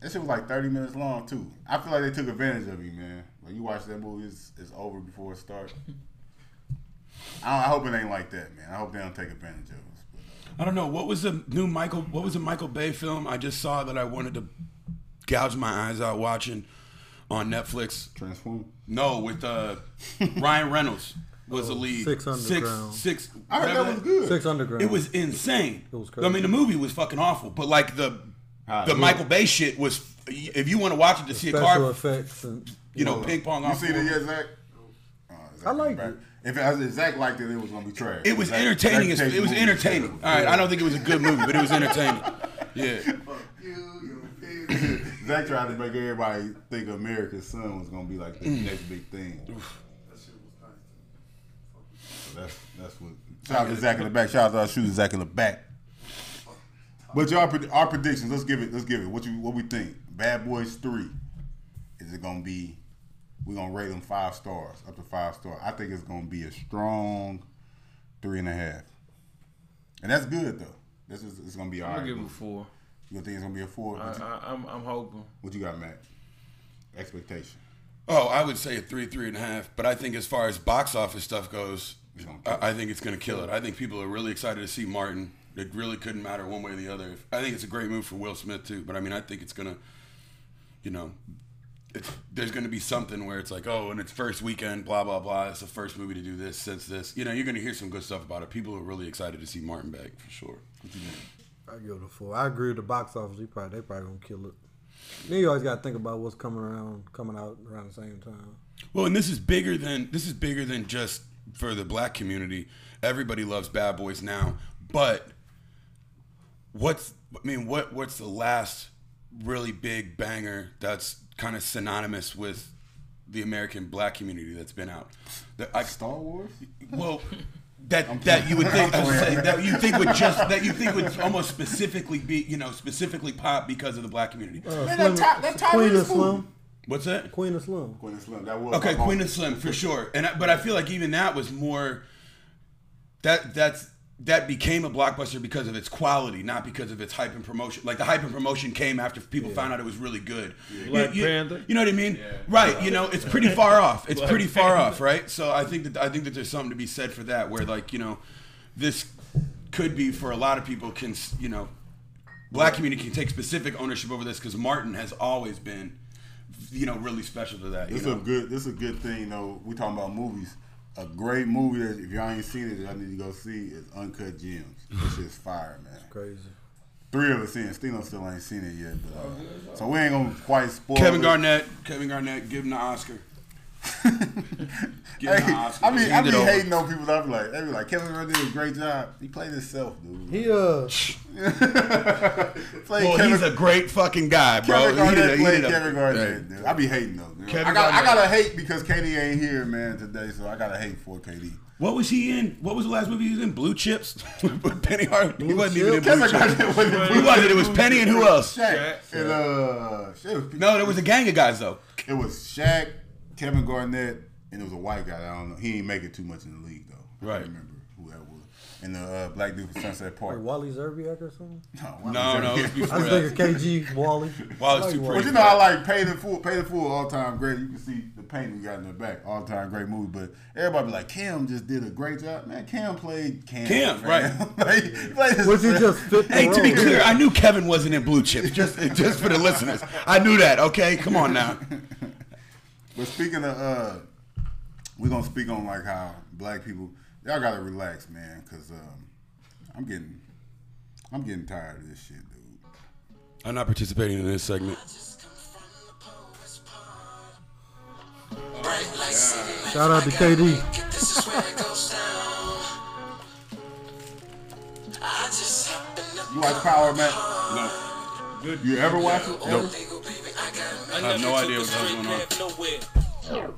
That shit was like 30 minutes long too. I feel like they took advantage of me, man. Like you watch that movie, it's, it's over before it starts. I, I hope it ain't like that, man. I hope they don't take advantage of us. But, I don't know what was the new Michael. What was the Michael Bay film I just saw that I wanted to gouge my eyes out watching on Netflix? Transform. No, with uh, Ryan Reynolds was the lead. Six Underground. Six. Six. I heard that was good. Six Underground. It was insane. It was crazy. I mean, the movie was fucking awful, but like the the yeah. Michael Bay shit was. If you want to watch it to see a special car, effects and you know, ping pong. You off seen it floor. Zach? Oh, Zach I like it. If, it, if Zach liked it, it was gonna be trash. It was Zach- entertaining. Zach as- It was entertaining. serious. All right, I don't think it was a good movie, but it was entertaining. Yeah. Zach tried to make everybody think America's Son was gonna be like the Mm. next big thing. That shit was So that's that's what. Shout out to Zach in the back. Shout out to our shooter Zach in the back. But y'all, our predictions. Let's give it. Let's give it. What you what we think? Bad Boys Three. Is it gonna be? We're gonna rate them five stars, up to five stars. I think it's gonna be a strong three and a half, and that's good though. This is it's gonna be all I'm right. gonna give him four. You think it's gonna be a four? I, you, I, I'm I'm hoping. what you got, Matt? Expectation. Oh, I would say a three, three and a half. But I think as far as box office stuff goes, It's gonna kill I, I think it's going to kill it. I think people are really excited to see Martin. It really couldn't matter one way or the other. I think it's a great move for Will Smith too. But I mean, I think it's going to, you know, it's, there's going to be something where it's like, oh, and it's first weekend, blah blah blah. It's the first movie to do this since this. You know, you're going to hear some good stuff about it. People are really excited to see Martin back for sure. I give it a four. I agree with the box office. He probably they probably gonna kill it. Then you always got to think about what's coming around, coming out around the same time. Well, and this is bigger than this is bigger than just for the black community. Everybody loves Bad Boys now, but what's I mean, what what's the last really big banger that's kind of synonymous with the American black community that's been out? That I, Star Wars. well, that that you would think I saying, that you think would just that you think would almost specifically be you know specifically pop because of the black community. Uh, Man, Slim- that Ty- that Tyrese Queen of fool. Slim. What's that? Queen & Slim. Queen & Slim. That was Okay, Queen mom. of Slim for sure. And I, but I feel like even that was more that that's that became a blockbuster because of its quality, not because of its hype and promotion. Like the hype and promotion came after people found out it was really good. Black you, you- Panther? You know what I mean? Right. You know, it's pretty far off. It's pretty far off, right? So I think that I think that there's something to be said for that, where like you know, this could be for a lot of people can you know, black community can take specific ownership over this because Martin has always been, you know, really special to that. You This is know? a good. This is a good thing. though. we talking about movies. A great movie that if y'all ain't seen it, that I need to go see is Uncut Gems. This shit's fire, man. Crazy. Three of us seen it. Stino still ain't seen it yet, but uh, so we ain't gonna quite spoil. Kevin it. Garnett, Kevin Garnett, give him the Oscar. Give him Hey. I mean, I Hand be over. hating on people. That I be like, they be like, Kevin Garnett did a great job. He played himself, dude. He uh, played Well, Kevin, he's a great fucking guy, bro. Kevin He Garnett did a- he played did a- Kevin Garnett, dude. I be hating though. Dude. Kevin I got, I gotta hate because KD ain't here, man, today. So I gotta hate for KD. What was he in? What was the last movie he was in? Blue Chips with Penny Hardaway. He wasn't even in Kevin Blue Chips. Garnett wasn't He wasn't. It was Penny and who else? Shaq. And, uh, Shaq. No, there was a gang of guys though. It was Shaq, Kevin Garnett, and it was a white guy. I don't know. He ain't make it too much in the league though. I Right. can't remember who that was. And the uh, black dude from Sunset Park. like Wally Szczerbiak or something. why No, was no, it was I before was thinking KG Wally. Wally's I like too Wally. But you know, I like Paid in Full, Paid in Full, all time great. You can see the paint we got in the back, all time great movie. But everybody be like, Cam just did a great job. Man, Cam played Cam. Cam, man. like, he played his Was he just fit the Hey, to be clear, I knew Kevin wasn't in Blue Chips. Just, just for the listeners, I knew that. Okay, come on now. But speaking of, uh, we're gonna speak on like how black people, y'all gotta relax, man, cause um, I'm getting, I'm getting tired of this shit, dude. I'm not participating in this segment. Shout out to KD. You watch Power, Matt? No. Good. You ever watch it? Nope. I have no idea took what the hell's going on. path.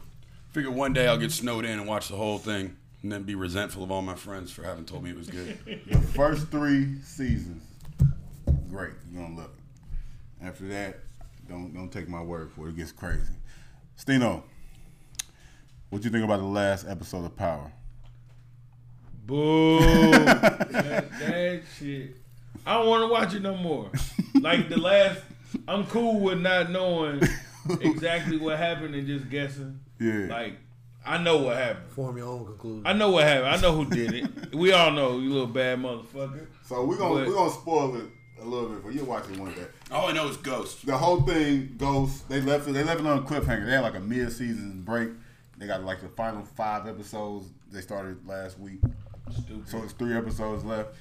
Figure one day I'll get snowed in and watch the whole thing, and then be resentful of all my friends for having told me it was good. The first three seasons, great. You're gonna love it. After that, don't don't take my word for it. It gets crazy. Stino, what you think about the last episode of Power? Boo. that, that shit. I don't want to watch it no more. Like the last, I'm cool with not knowing exactly what happened and just guessing. Yeah. Like, I know what happened. Form your own conclusion. I know what happened. I know who did it. We all know you little bad motherfucker. So we're gonna But- we're gonna spoil it a little bit for you. watching one day. All I know is Ghost. The whole thing goes. They left it. They left it on a cliffhanger. They had like a mid-season break. They got like the final five episodes. They started last week. Stupid. So it's three episodes left.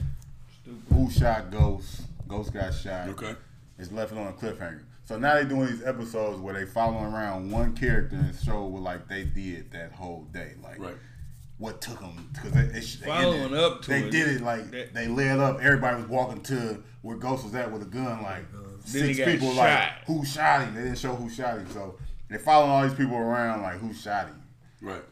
Stupid. Who shot Ghost? Ghost got shot. Okay. It's left it on a cliffhanger. So now they're doing these episodes where they following around one character and show what like they did that whole day. Like Right. what took them because they, they, they Following did it. up to they it. did it like That- they led up. Everybody was walking to where Ghost was at with a gun. Like uh-huh. Then six people shot. like who shot him. They didn't show who shot him. So they following all these people around like who shot him. Right.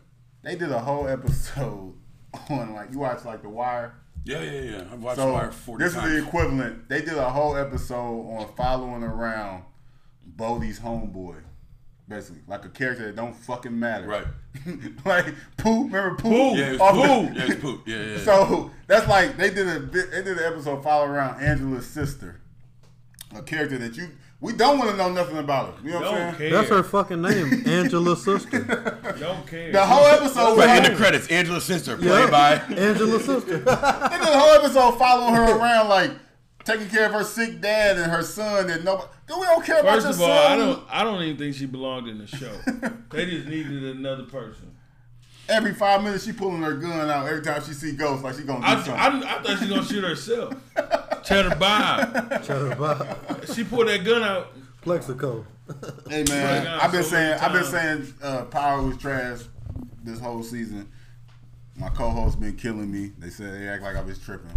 They did a whole episode on like you watch like The Wire. Yeah, yeah, yeah. I've watched So Wire 40 this times. is the equivalent. They did a whole episode on following around Bodie's homeboy, basically like a character that don't fucking matter. Right. like Pooh, remember Pooh? Pooh. Yeah, it was Off poop. the- Yeah, it was. Yeah, yeah. yeah. So that's like they did a bit. They did an episode following around Angela's sister, a character that you we don't want to know nothing about her. You know what I'm Don't saying? care. That's her fucking name, Angela's sister. Don't care. The whole episode was Right, in the credits, Angela's sister, played Yeah. by. Angela's sister. They did a whole episode following her around, like taking care of her sick dad and her son. And nobody, do we don't care about First your of all, I don't. I don't even think she belonged in the show. they just needed another person. Every five minutes, she pulling her gun out. Every time she see ghosts, like she gonna do I, something. I, I thought she gonna shoot herself. Cheddar Bob. Shut up. She pulled that gun out. Plexico. hey man, I've been so saying, many I've been saying, uh, Power was trash this whole season. My co-host been killing me. They said they act like I was tripping.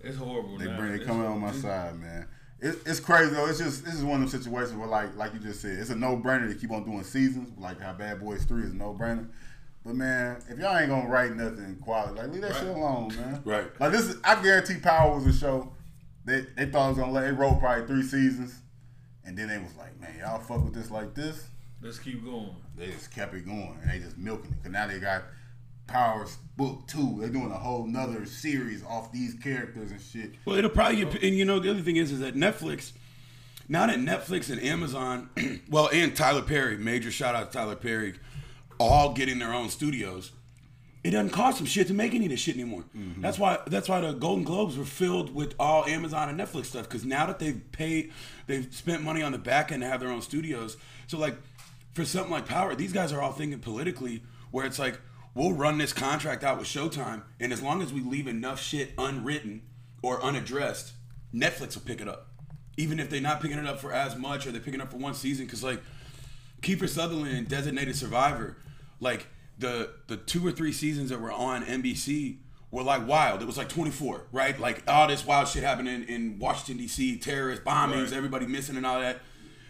It's horrible. They now. bring, they It's- coming on my side, man. It, it's crazy though. It's just this is one of those situations where like like you just said, it's a no brainer to keep on doing seasons. Like how Bad Boys Three is a no brainer. But man, if y'all ain't gonna write nothing quality, like leave that shit alone, man. Right. Like this is, I guarantee Power was a show. They they thought it was gonna let. They wrote probably three seasons, and then they was like, man, y'all fuck with this like this. Let's keep going. They just kept it going, and they just milking it. Cause now they got Power's book two. They're doing a whole nother series off these characters and shit. Well, it'll probably get, and you know the other thing is is that Netflix, now that Netflix and Amazon, well, and Tyler Perry, major shout out to Tyler Perry, all getting their own studios. It doesn't cost them shit to make any of this shit anymore. Mm-hmm. That's why that's why the Golden Globes were filled with all Amazon and Netflix stuff because now that they've paid, they've spent money on the back end to have their own studios. So like for something like Power, these guys are all thinking politically where it's like we'll run this contract out with Showtime, and as long as we leave enough shit unwritten or unaddressed, Netflix will pick it up, even if they're not picking it up for as much or they're picking it up for one season. Because like Kiefer Sutherland and Designated Survivor, like the the two or three seasons that were on NBC were like wild. It was like 24, right? Like all this wild shit happening in Washington D.C., terrorist bombings, Right. everybody missing and all that.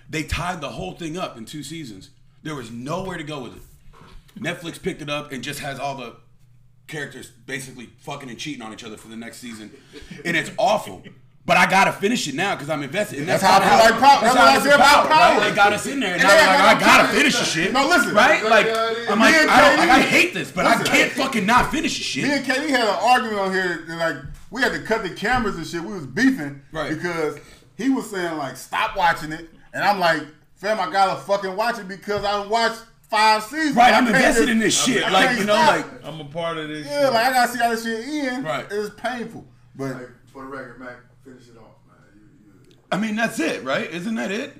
They tied the whole thing up in two seasons. There was nowhere to go with it. Netflix picked it up and just has all the characters basically fucking and cheating on each other for the next season, and it's awful. But I gotta finish it now because I'm invested. And That's how I feel like Power- that's how I said about right? Power. They got us in there, and, And I'm like, I gotta finish the shit. No, listen. right? Like, I'm like, Me I, don't, like, I hate this, but I can't fucking not finish the Me shit. and KD had an argument on here, and like we had to cut the cameras and shit. We was beefing Right. because he was saying like stop watching it, and I'm like, fam, I gotta fucking watch it because I watched five seasons. Right, I I'm invested in this shit. I Like, you know, stop. like, I'm a part of this. yeah, shit. like I gotta see how this shit end. Right. it's painful, but Like, for the record, Mac, finish it off, man. You, you, I mean, that's it, right? Isn't that it?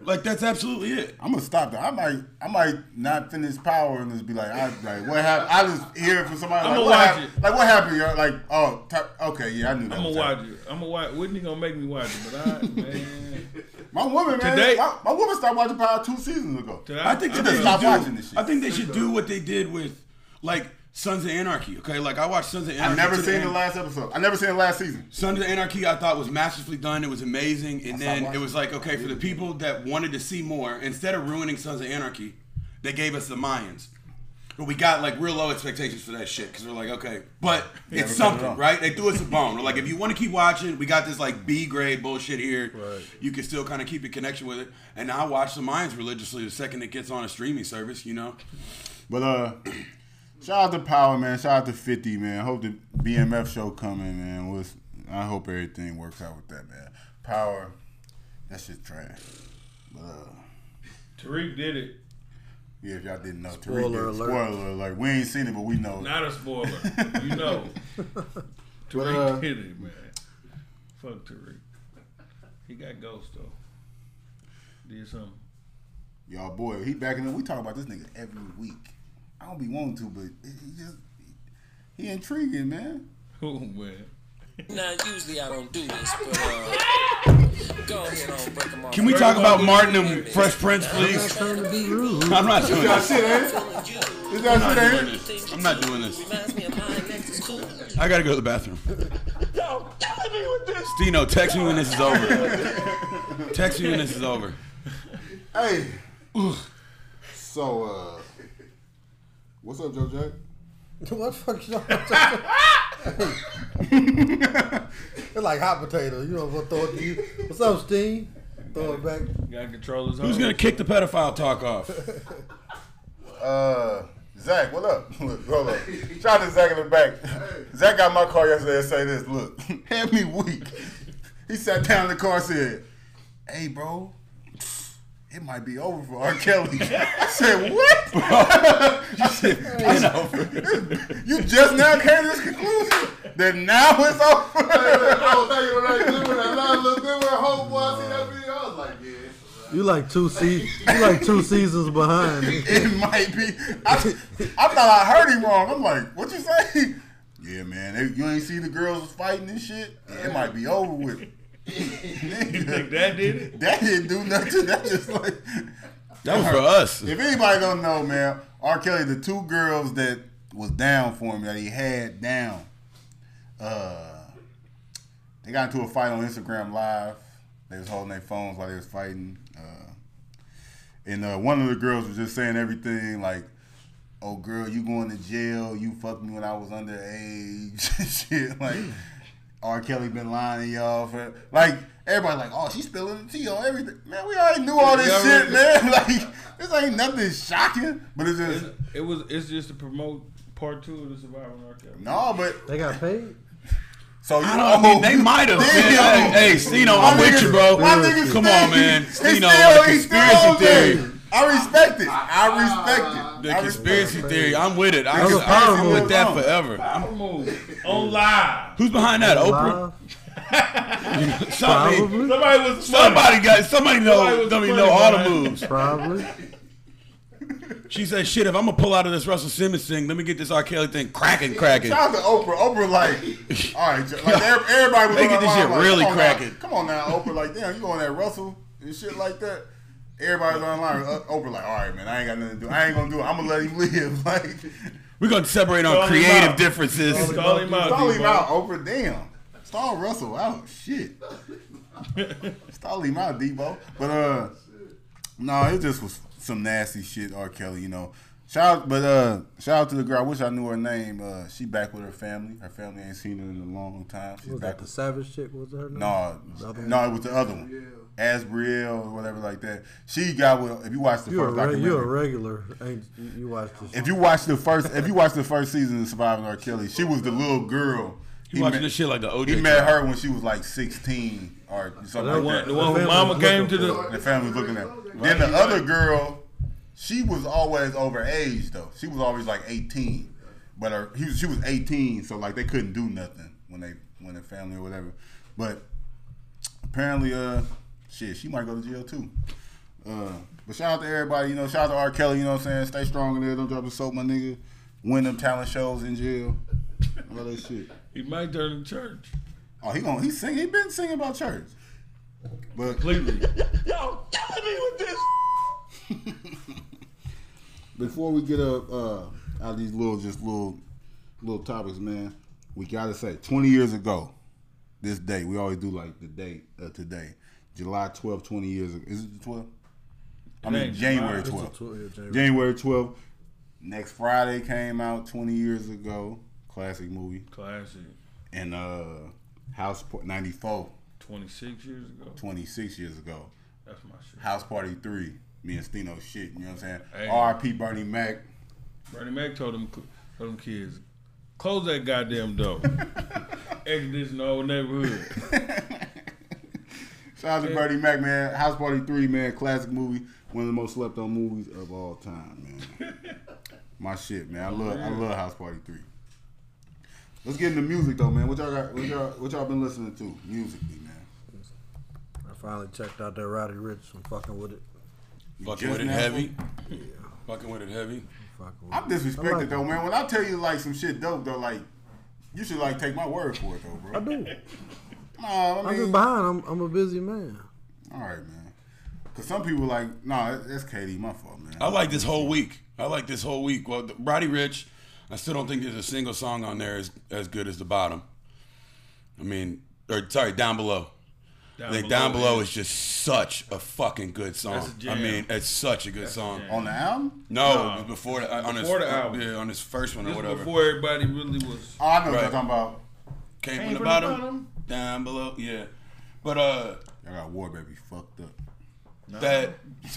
Like, that's absolutely it. I'm gonna stop that. I might, I might not finish Power and just be like, I like what happened. I just hear it from somebody. I'ma what watch happened? it. Like what happened? Y'all? Like, oh, t- okay, yeah, I knew that. I'm gonna watch it. I'm gonna watch. Whitney gonna make me watch it, but I man. My woman, man, Today- my, my woman stopped watching Power two seasons ago. Today, I think I they should do, watching this shit. I think they should do what they did with, like, Sons of Anarchy. Okay, like I watched Sons of Anarchy. I've never seen the end. last episode. I never seen the last season. Sons of Anarchy, I thought was masterfully done. It was amazing, and I then it was like, okay, for the people that wanted to see more, instead of ruining Sons of Anarchy, they gave us the Mayans. But we got like real low expectations for that shit because we're like, okay, but we it's cut it something, right? They threw us a bone. We're like, if you want to keep watching, we got this like B grade bullshit here. Right. You can still kind of keep a connection with it. And I watch the Mayans religiously the second it gets on a streaming service. You know, But uh, shout out to Power, man. Shout out to Fifty, man. Hope the BMF show coming, man. Was I hope everything works out with that, man. Power, that's just trash. But uh, Tariq did it. yeah, if y'all didn't know, Tariq Spoiler did- alert. Spoiler alert. We ain't seen it, but we know. Not a spoiler. you know. But, Tariq uh, did it, man. Fuck Tariq. He got ghost though. Did something. Y'all boy, he back in the. We talk about this nigga every week. I don't be wanting to, but he just he intriguing, man. Oh man. Now, usually I don't do this, but uh, go ahead on break them off. can we talk about Martin and Fresh Prince, please? Trying to be rude. I'm not doing this. shit, ain't it? Feeling you Is I'm not ain't doing it? this. I'm not doing this. reminds me of mine next is cool. I gotta go to the bathroom. Yo, killing me with this. Stino, text me when this is over. text me when this is over. Hey. So, uh, what's up, Joe Jack? what the fuck you know? it's like hot potato. You know what throw it to you. What's up, Steen? Throw it back. Got controllers. Who's gonna kick the pedophile talk off? Uh, Zach, what up? Look, hold up. Shout out to Zach in the back. Zach got my car yesterday and say this. Look, had me weak. He sat down in the car and said, "Hey, bro." It might be over for R. Kelly. I said, "What?" you, said, you just now came to this conclusion that now it's over. I was thinking when I did when I last looked in with homeboy, I see that video, I was like, yeah. You like two se- You like two seasons behind. it might be. I, I thought I heard him wrong. I'm like, what you say? Yeah, man. They, you ain't see the girls was fighting and shit. Yeah, it might be over with. You think that did it? that didn't do nothing. That just like. That was for us. If anybody don't know, man, R. Kelly, the two girls that was down for him that he had down, uh, they got into a fight on Instagram Live. They was holding their phones while they was fighting. Uh, and uh, one of the girls was just saying everything like, "Oh, girl, you going to jail? You fucked me when I was underage." Shit, like R. Kelly been lying to y'all for like everybody like, "Oh, she's spilling the tea on everything." Man, we already knew all this Yeah, shit, man. Like this ain't nothing shocking, but it's just It was. It's just to promote part two of the Survivor R. Kelly. no, but They got paid. so you I, don't, I mean, they might have. Damn. Hey, hey, Stino, I'm with you, bro. Come still- on, man. he Stino, still- the he still conspiracy theory. I respect it. I uh, respect it. The I conspiracy respect theory. I'm with it. I That was can, a power I can move. with that forever. Power move on live. Who's behind that? Oprah. Somebody, Probably. Somebody was somebody got. Somebody know. Somebody was Somebody funny know all the moves. Probably. She said, "Shit, if I'm gonna pull out of this Russell Simmons thing, let me get this R. Kelly thing cracking, cracking." Shout out to Oprah. Oprah, like, all right, like everybody was They on get this shit like, really come cracking. Come on now, Oprah, like, damn, you going that Russell and shit like that. Everybody's online. Uh, Oprah, like, all right, man, I ain't got nothing to do. I ain't gonna do it. I'm gonna let him live. Like, We're gonna separate Call on creative out. differences. Call him out. stall him out, Over Damn, stall Russell out. Shit, stall him out, Debo. But uh, no, it just was some nasty shit. R. Kelly, you know. Shout, out, but uh, shout out to the girl. I wish I knew her name. Uh, she back with her family. Her family ain't seen her in a long time. She's Was back that the Savage chick? Was her name? No, The other no, it was the other one. Azriel or whatever like that. She got with. If you watch the You're first re- documentary, you're a regular. You, you watch this? if you watch the first, if you watch the first season of Surviving R. Kelly, she was the little girl. You watching met, this shit like the OJ. he met her when she was like sixteen or something The like one, that. the one who mama was came to the. The family was looking at. Then the other girl, she was always over age though. She was always like eighteen, but her, he was, she was eighteen, so like they couldn't do nothing when they when the family or whatever. But apparently, uh, shit, she might go to jail too. Uh, but shout out to everybody, you know. Shout out to R. Kelly, you know what I'm saying. Stay strong in there. Don't drop the soap, my nigga. Win them talent shows in jail. All that shit. He might turn to church. Oh, he gonna he sing. He been singing about church. But Completely. Yo, killing me with this. before we get up, uh, out of these little just little little topics, man. We gotta say, twenty years ago, this day we always do like the date uh, today, July 12, 20 years ago. Is it the 12th? I mean January July. 12th. 12th, yeah, January. January 12th. Next Friday came out 20 years ago. Classic movie. Classic. And uh House Party 94, 26 years ago. 26 years ago. That's my shit. House Party 3. Me and Stino shit, you know what I'm saying? Hey. R.I.P. Bernie Mac. Bernie Mac told them, told them kids, close that goddamn door. Exit the old neighborhood. Shout out to Bernie Mac, man. House Party 3, man. Classic movie. One of the most slept on movies of all time, man. My shit, man. I love I love House Party 3. Let's get into music though, man. What y'all got what y'all what y'all been listening to musically, man? I finally checked out that Roddy Ricch. I'm fucking with it. Fucking with it heavy. Yeah. Fucking with it heavy. Fucking with I'm disrespected like though, it. man. When I tell you like some shit dope though, like you should like take my word for it though, bro. I do. No, I I'm just behind. I'm, I'm a busy man. all right, man. Cause some people like, nah, that- that's Katie, my fault, man. I like this whole week. I like this whole week. Well, the- Roddy Ricch, I still don't think there's a single song on there as as good as the bottom. I mean, or sorry, down below. Down I think down below yeah. is just such a fucking good song. That's a I jam. mean, it's such a good That's song. jam. on the album. No, No. it was before the, on Before his the album. yeah on his first one or whatever. before everybody really was. Oh, I know what you're talking about. Came, Came from the from the bottom, bottom? Down below. Yeah, but uh, I got War Baby fucked up. that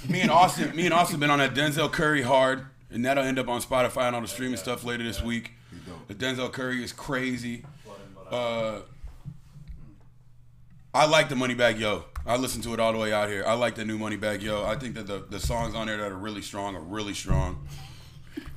me and Austin, me and Austin been on that Denzel Curry hard, and that'll end up on Spotify and all the streaming stuff later this week. The Denzel Curry is crazy. Uh, I like the Moneybagg Yo. I listened to it all the way out here. I like the new Moneybagg Yo. I think that the, the songs on there that are really strong are really strong.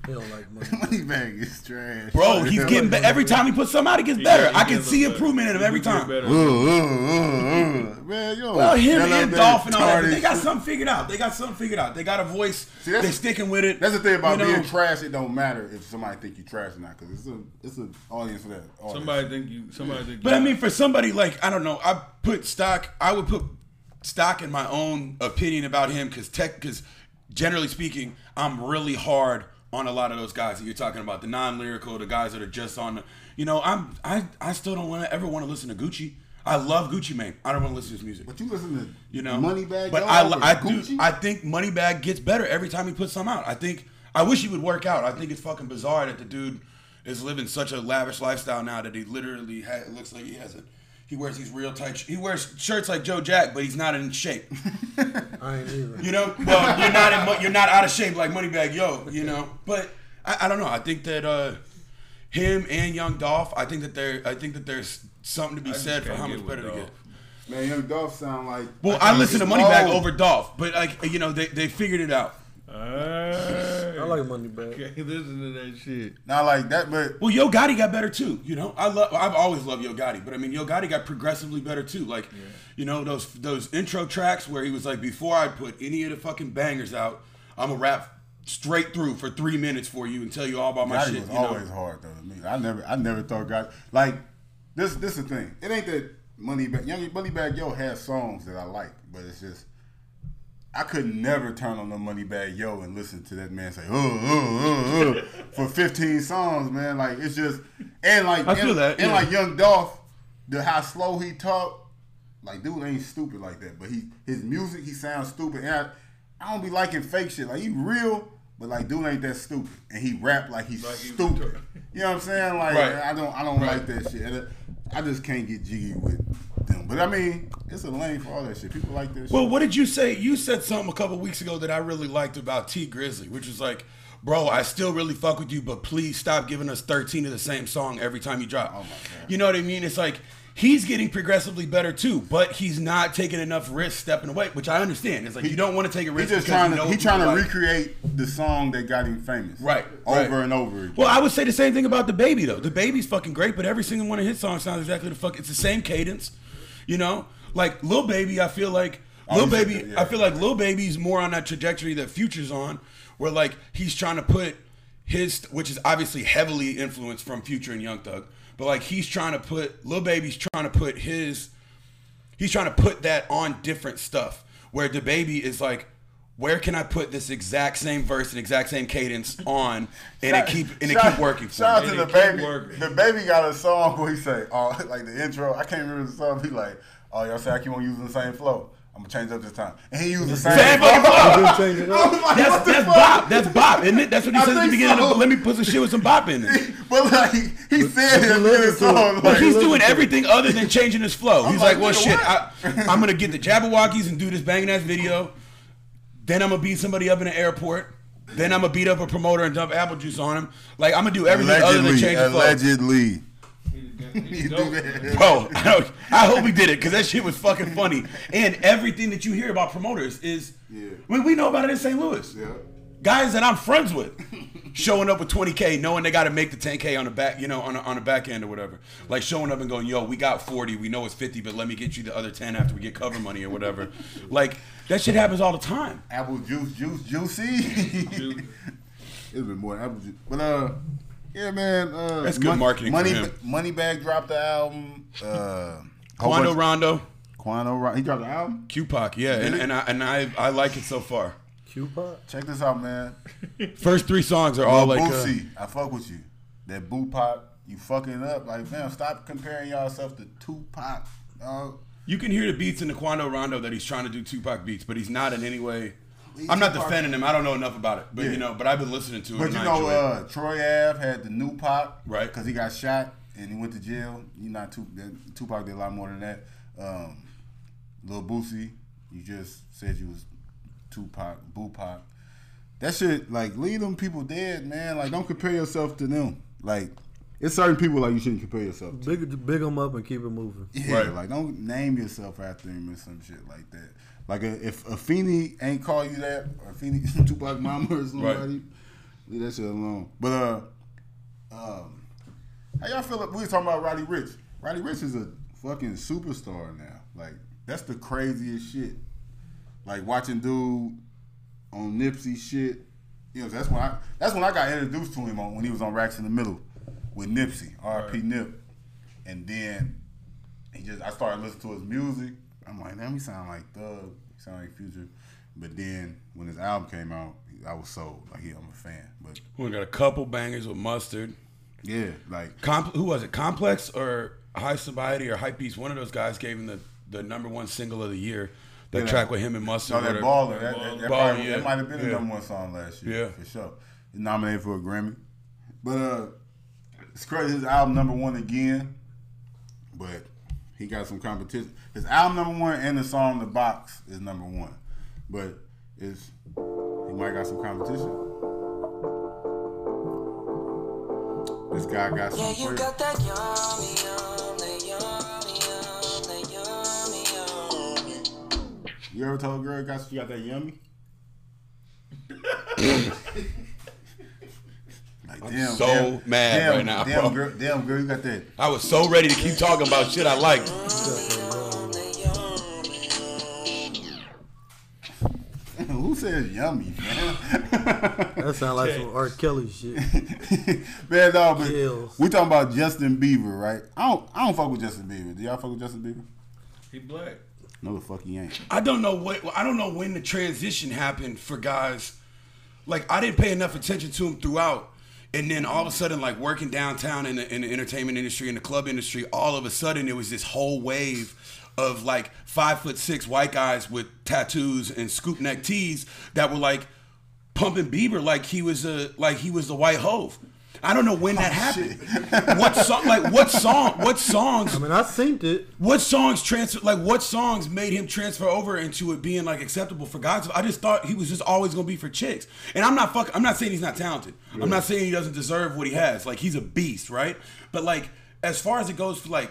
He don't like money. Money bag is trash. Bro, he's getting better. Every time he puts something out, he gets better. He I can see better. improvement in him every time. better. Uh, uh, uh. Man, yo. Well, him yellow and that Dolph and all that, they got something figured out. They got something figured out. They got a voice. See, that's- they sticking with it. That's the thing about You know? being trash. It don't matter if somebody think you trash or not, because it's a it's an audience for that. Audience. Somebody think you. Somebody think. But I mean, for somebody like I don't know, I put stock. I would put stock in my own opinion about him because tech. Because generally speaking, I'm really hard on a lot of those guys that you're talking about. The non-lyrical, the guys that are just on. the You know, I'm I I still don't want to ever want to listen to Gucci. I love Gucci Mane. I don't want to listen to his music. But you listen to You know, Money Bag. But I, I do. Gucci? I think Moneybag gets better every time he puts some out. I think. I wish he would work out. I think it's fucking bizarre that the dude is living such a lavish lifestyle now that he literally ha looks like he has a. He wears these real tight. Sh- he wears shirts like Joe Jack, but he's not in shape. I ain't either. You know, well, you're not in, mo- you're not out of shape like Moneybagg Yo. You know, but I, I don't know. I think that uh, him and Young Dolph. I think that there. I think that there's something to be I said for how much with better to Dolph. get. Man, Young Dolph sound like. Well, like I listen to Moneybag old. over Dolph, but like you know, they, they figured it out. Hey. I like money bag. Okay, listen to that shit. Not like that, but Well, Yo Gotti got better too. You know, I love. I've always loved Yo Gotti, but I mean, Yo Gotti got progressively better too. Like, you know, those those intro tracks where he was like, before I put any of the fucking bangers out, I'm gonna rap straight through for three minutes for you and tell you all about my Gotti shit. was You know? always hard though to me. I never, I never thought God like this. This is the thing. It ain't that Moneybag. Young Moneybagg Yo has songs that I like, but it's just. I could never turn on the Moneybagg Yo and listen to that man say uh, uh, uh, uh, for 15 songs, man. Like it's just and like I feel and, that, and like Young Dolph, the how slow he talk, like dude ain't stupid like that. But he his music he sounds stupid. And I, I don't be liking fake shit. Like he real, but like dude ain't that stupid. And he rap like he's Like he stupid. talking- You know what I'm saying? Like Right. I don't I don't Right. like that shit. I just can't get jiggy with them. But I mean, it's a lane for all that shit. People like that Well, shit. what did you say? You said something a couple weeks ago that I really liked about Tee Grizzley, which was like, bro, I still really fuck with you, but please stop giving us 13 of the same song every time you drop. Oh my God. You know what I mean? It's like he's getting progressively better too, but he's not taking enough risks stepping away, which I understand. It's like you don't want to take a risk. He's just trying to know he trying to like. recreate the song that got him famous. Right, Over right. and over again. Well, I would say the same thing about the baby though. The baby's fucking great, but every single one of his songs sounds exactly the fuck. It's the same cadence, you know. Like Lil Baby, I feel like Oh, Lil Baby. yeah. I feel like Lil Baby's more on that trajectory that Future's on, where like he's trying to put his, which is obviously heavily influenced from Future and Young Thug, but like he's trying to put Lil Baby's trying to put his he's trying to put that on different stuff where the baby is like where can I put this exact same verse and exact same cadence on, and it keep and it keep working for Shout out me. to the baby. working. The baby got a song where he say, "Oh, like the intro." I can't remember the song. He like, "Oh, y'all say I keep on using the same flow. I'm gonna change up this time." And he used the same, Same flow. fucking flow. Didn't change it. Like, That's that's fuck? bop. That's bop, isn't it? That's what he I says at the beginning. so. Of, Let me put some shit with some bop in it. But like he said but it in you the listen to song. it. But Like, he's doing to it. everything other than changing his flow. He's like, like, well, shit, what? I, I'm gonna get the Jabbawockeez and do this banging ass video. Then I'm gonna beat somebody up in the airport. Then I'm gonna beat up a promoter and dump apple juice on him. Like I'm gonna do everything other than allegedly, change the flow. allegedly. He's You dope. Bro, I, I hope he did it because that shit was fucking funny. And everything that you hear about promoters is, Yeah. we, we know about it in St. Louis. Yeah. Guys that I'm friends with, showing up with 20k, knowing they got to make the 10k on the back, you know, on the, on the back end or whatever. Like showing up and going, yo, we got 40, we know it's 50, but let me get you the other 10 after we get cover money or whatever. like that shit happens all the time. Apple juice, juice, juicy. Juice. it's been more apple juice. But uh, yeah, man. Uh, That's good marketing for Money, him. Moneybag dropped the album. Uh, whole Quando Rondo, Quando Ron- He dropped the album. Q-Pac, yeah, and, and I and I I like it so far. Q-Pop. Check this out, man. First three songs are all Lil like, uh, I fuck with you. That Boo Pop, you fucking up. Like, man, stop comparing yourself to Tupac. dog. You can hear the beats in the Quando Rondo that he's trying to do Tupac beats, but he's not in any way. He's I'm not Tupac. defending him. I don't know enough about it, but Yeah. you know, but I've been listening to it. But you know, uh, Troy Ave had the new Pop, Right. Because he got shot and he went to jail. You not too. Tupac did a lot more than that. Um, Lil Boosie, you just said you was Tupac, Boo Pop. That shit, like, leave them people dead, man. Like, don't compare yourself to them. Like, it's certain people like you shouldn't compare yourself to. Big, big them up and keep it moving. Yeah, Right. like don't name yourself after him or some shit like that. Like uh, if Afeni ain't call you that, or Afeni Tupac mama or somebody, leave that shit alone. But uh, um, how y'all feel? We was talking about Roddy Ricch. Roddy Ricch is a fucking superstar now. Like that's the craziest shit. Like watching dude on Nipsey shit. You know, that's when I that's when I got introduced to him on when he was on Racks in the Middle with Nipsey, R.P. Nip, and then he just I started listening to his music. I'm like, damn, he sound like Thug, he sound like Future. But then when his album came out, I was sold. Like, yeah, I'm a fan. But we got a couple bangers with Mustard. yeah, like Com- who was it? Complex or Highsnobiety or Hype Beast? One of those guys gave him the, the number one single of the year. That Yeah. track with him and Mustard. no, that whatever. baller, that, that, that, Baller, probably, yeah. that might have been the Yeah. number one song last year. Yeah. for sure. He's nominated for a Grammy. But uh, it's crazy. His album number one again, but he got some competition. His album number one and the song "The Box" is number one, but it's he might got some competition. This guy got some. Yeah, you got that yummy, yum, You ever told a girl got you got that yummy? like, damn, so damn, mad damn, right now, Damn bro. girl, damn girl, you got that. I was so ready to keep talking about shit I liked. Who says yummy, man? That sound like some R. Kelly shit. man, no, but Kills. we talking about Justin Bieber, right? I don't, I don't fuck with Justin Bieber. Do y'all fuck with Justin Bieber? He black. No, the fuck he ain't. I don't know what I don't know when the transition happened for guys. Like I didn't pay enough attention to him throughout, and then all of a sudden, like working downtown in the, in the entertainment industry, in the club industry, all of a sudden it was this whole wave of like five foot six white guys with tattoos and scoop neck tees that were like pumping Bieber like he was a like he was the white Hov. I don't know when that oh, happened. what song? Like what song? What songs? I mean, I synced it. What songs transfer? Like what songs made him transfer over into it being like acceptable for guys? I just thought he was just always gonna be for chicks. And I'm not fuck. I'm not saying he's not talented. I'm not saying he doesn't deserve what he has. Like he's a beast, right? But like as far as it goes for like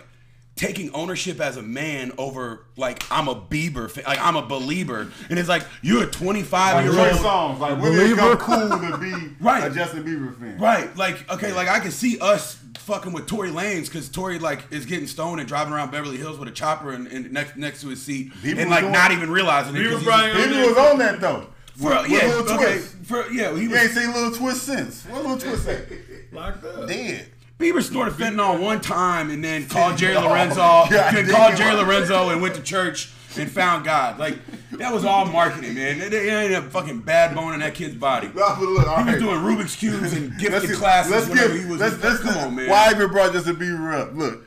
taking ownership as a man over like I'm a Bieber, fan, like I'm a believer, and it's like you're a 25 year Trey old. songs, like when it Believer? become cool to be Right. a Justin Bieber fan. Right, like okay, like I can see us fucking with Tory Lanez because Tory like is getting stoned and driving around Beverly Hills with a chopper and, and next next to his seat Bieber and like doing- not even realizing it. Bieber 'cause he's- probably- Bieber was on that though. for, With yeah, Lil okay, Twist. for yeah, he You ain't was. seen Little Twist since. What Little Twist say? Locked up. Dead. Bieber snorted fentanyl one time and then called Jerry Lorenzo, then called Jerry Lorenzo and went to church and found God. Like That was all marketing, man. There ain't a fucking bad bone in that kid's body. No, but look, all He was right. doing Rubik's cubes and gifted Let's- classes let's whenever give- he was. let's, let's, come on, man. Why I even brought Justin Bieber up? Look,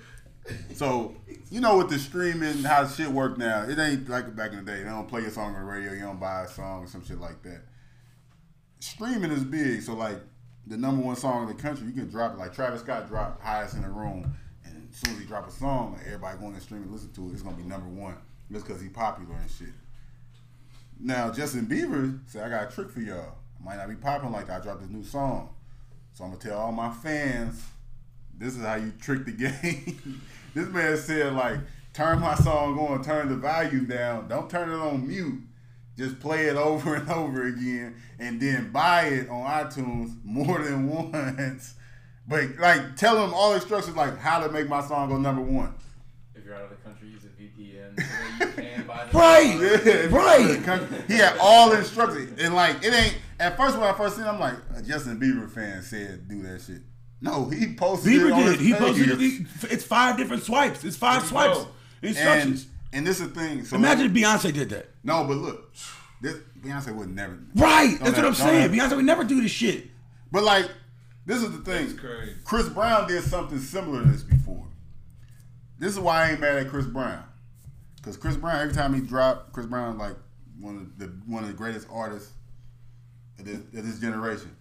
so you know with the streaming, how shit work now. It ain't like back in the day. They don't play a song on the radio. You don't buy a song or some shit like that. Streaming is big. So like the number one song in the country, you can drop it. Like Travis Scott dropped highest in the room, and as soon as he drop a song, like everybody going to stream and listen to it. It's gonna be number one just because he popular and shit. Now Justin Bieber said, "I got a trick for y'all. I might not be popping like. I dropped this new song, so I'm gonna tell all my fans, this is how you trick the game." this man said, "Like, turn my song on, turn the volume down. Don't turn it on mute. Just play it over and over again, and then buy it on iTunes more than once." But like, tell them all instructions like how to make my song go number one. If you're out of the country, use a VPN so you can buy the Right. Yeah, Right. He had all instructions, and like it ain't. At first, when I first seen, it, I'm like, a Justin Bieber fan said do that shit. No, he posted. it Bieber on did. his He page. posted it. It's five different swipes. It's five swipes. go. Instructions. And and this is the thing. So Imagine if Beyonce did that. no, but look, this Beyonce would never. Right. Don't That's what I'm saying. have- Beyonce would never do this shit. But like, this is the thing. That's crazy. Chris Brown did something similar to this before. This is why I ain't mad at Chris Brown. Cause Chris Brown, every time he dropped, Chris Brown like one of the one of the greatest artists of this, of this generation.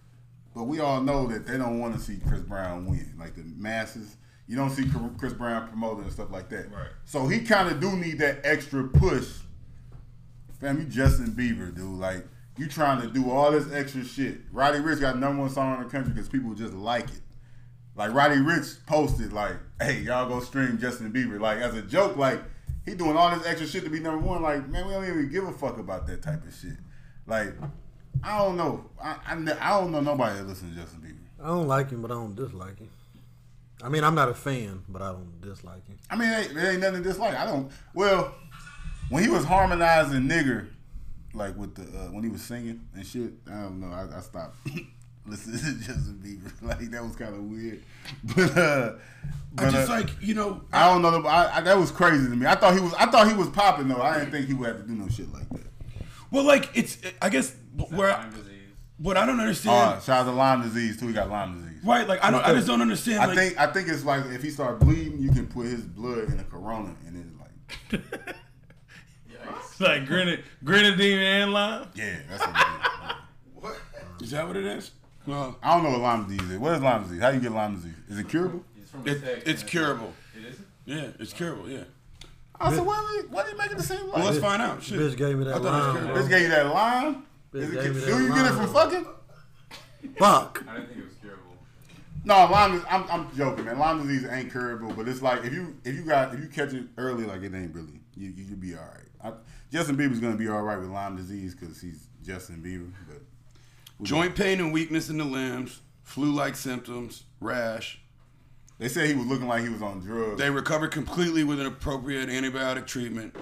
But we all know that they don't want to see Chris Brown win. Like the masses, you don't see Chris Brown promoting and stuff like that. Right. So he kind of do need that extra push. Fam, you Justin Bieber, dude. Like you trying to do all this extra shit. Roddy Ricch got number one song in the country because people just like it. Like Roddy Ricch posted, like, "Hey, y'all go stream Justin Bieber." Like as a joke, like he doing all this extra shit to be number one. Like man, we don't even give a fuck about that type of shit. Like I don't know. I I, I don't know nobody that listens to Justin Bieber. I don't like him, but I don't dislike him. I mean, I'm not a fan, but I don't dislike him. I mean, it ain't, it ain't nothing to dislike. I don't. Well, when he was harmonizing nigger, like with the uh, when he was singing and shit, I don't know. I, I stopped listening to Justin Bieber. Like that was kind of weird. But uh, but, I just uh, like you know. I don't know. I, I, that was crazy to me. I thought he was. I thought he was popping though. I didn't think he would have to do no shit like that. Well, like it's. I guess where Lyme disease. what I don't Uh, understand. shout out to Lyme disease too. He got Lyme disease. Right. Like I don't. I just don't understand. I like, think I think it's like if he start bleeding, you can put his blood in a Corona and it's like Yikes. Like grenade, grenadine and lime. yeah, that's what it is. is that what it is? Well, I don't know what Lyme disease is. What is Lyme disease? How you get Lyme disease? Is it curable? It's from it, text, it's curable. It isn't? Yeah, it's curable. Yeah. I said, why are you, why are you making the same Well, line? let's find out. Shit. Bitch gave me that I thought it was line. curable. Bitch gave you that Lyme? Bitch Is it, gave me do that you get it from fucking? Fuck. I didn't think it was curable. No, Lyme. Is, I'm, I'm joking, man. Lyme disease ain't curable, but it's like if you if you got if you catch it early, like it ain't really you you will be all right. I, Justin Bieber's gonna be all right with Lyme disease because he's Justin Bieber. But Joint pain and weakness in the limbs, flu-like symptoms, rash. they said he was looking like he was on drugs. They recovered completely with an appropriate antibiotic treatment.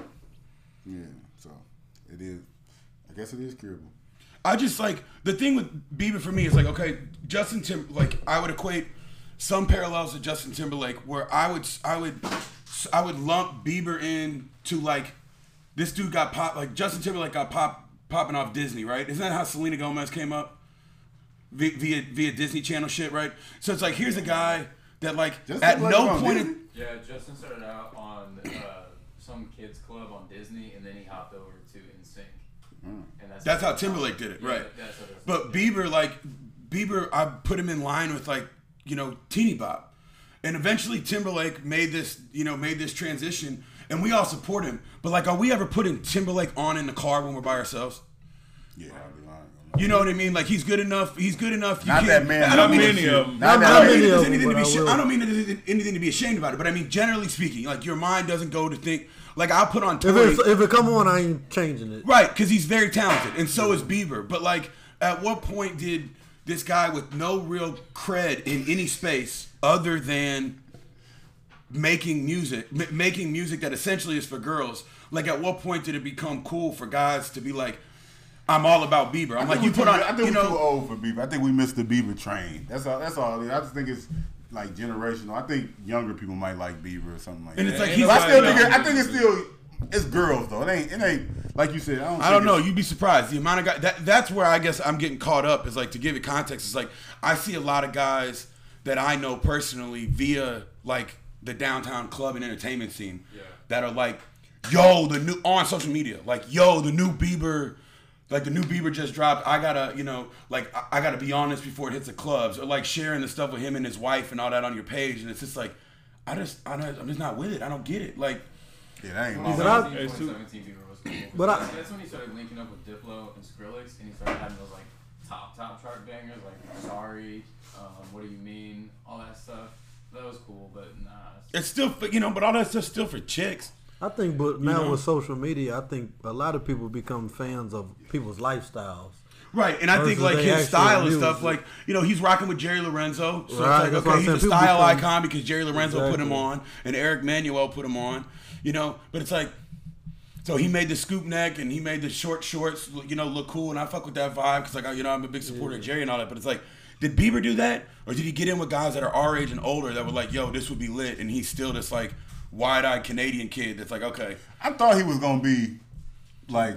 yeah, so it is. I guess it is curable. I just like the thing with Bieber for me is like okay, Justin Tim like I would equate some parallels to Justin Timberlake where I would I would I would lump Bieber in to like this dude got pop like Justin Timberlake got pop popping off Disney right? Isn't that how Selena Gomez came up via via, via Disney Channel shit right? So it's like here's a guy that like Justin at no point in, Yeah, Justin started out on uh, some kids club on Disney, and then he hopped over to NSYNC. Mm. And that's That's how Timberlake did it, Yeah, right? that's how that's- But Bieber, like Bieber, I put him in line with like you know Teeny Bop, and eventually Timberlake made this you know made this transition, and we all support him. But like, are we ever putting Timberlake on in the car when we're by ourselves? Yeah, I'll be lying. You know what I mean? Like he's good enough. He's good enough. You Not that man. I don't mean many of them. Not that many of them, anything to be. I sh- will. I don't mean anything to be ashamed about it. But I mean, generally speaking, like your mind doesn't go to think. Like I'll put on If Tory. it, if it come on, I ain't changing it. Right, because he's very talented, and so is Bieber. But like, at what point did this guy with no real cred in any space other than making music, m- making music that essentially is for girls? Like, at what point did it become cool for guys to be like, "I'm all about Bieber"? I'm like, you put on, I think you we're too old for Bieber. I think we missed the Bieber train. That's all. That's all. I just think it's like generational. I think younger people might like Bieber or something like and that. it's like he's But I still think it, I think it's still it's girls though. It ain't. It ain't like you said. I don't. I don't know. You'd be surprised the amount of guys. That, that's where I guess I'm getting caught up. Is like to give it context. It's like I see a lot of guys that I know personally via like the downtown club and entertainment scene that are like, yo, the new on social media, like yo, the new Bieber. Like the new Bieber just dropped. I gotta, you know, like I, I gotta be honest before it hits the clubs, or like sharing the stuff with him and his wife and all that on your page, and it's just like, I just, I don't, I'm just not with it. I don't get it. Like, Yeah, that ain't But. I- 2017, 2017 Bieber was cool. But I- that's when he started linking up with Diplo and Skrillex, and he started having those like top top chart bangers like "Sorry," um, "What Do You Mean," all that stuff. That was cool, but nah. it's- it's still, for, you know, but all that stuff's still for chicks. I think, but now know? with social media, I think a lot of people become fans of people's lifestyles. Right, and I think like his style and stuff, like you know, he's rocking with Jerry Lorenzo, so Right, it's like okay, he's a saying. Style icon because Jerry Lorenzo put him on, and Eric Emanuel put him on, you know. But it's like, so he made the scoop neck and he made the short shorts, you know, look cool, and I fuck with that vibe because like you know I'm a big supporter of Jerry and all that. But it's like, did Bieber do that, or did he get in with guys that are our age and older that were like, yo, this would be lit, and he's still just like wide-eyed Canadian kid that's like, okay, I thought he was gonna be like.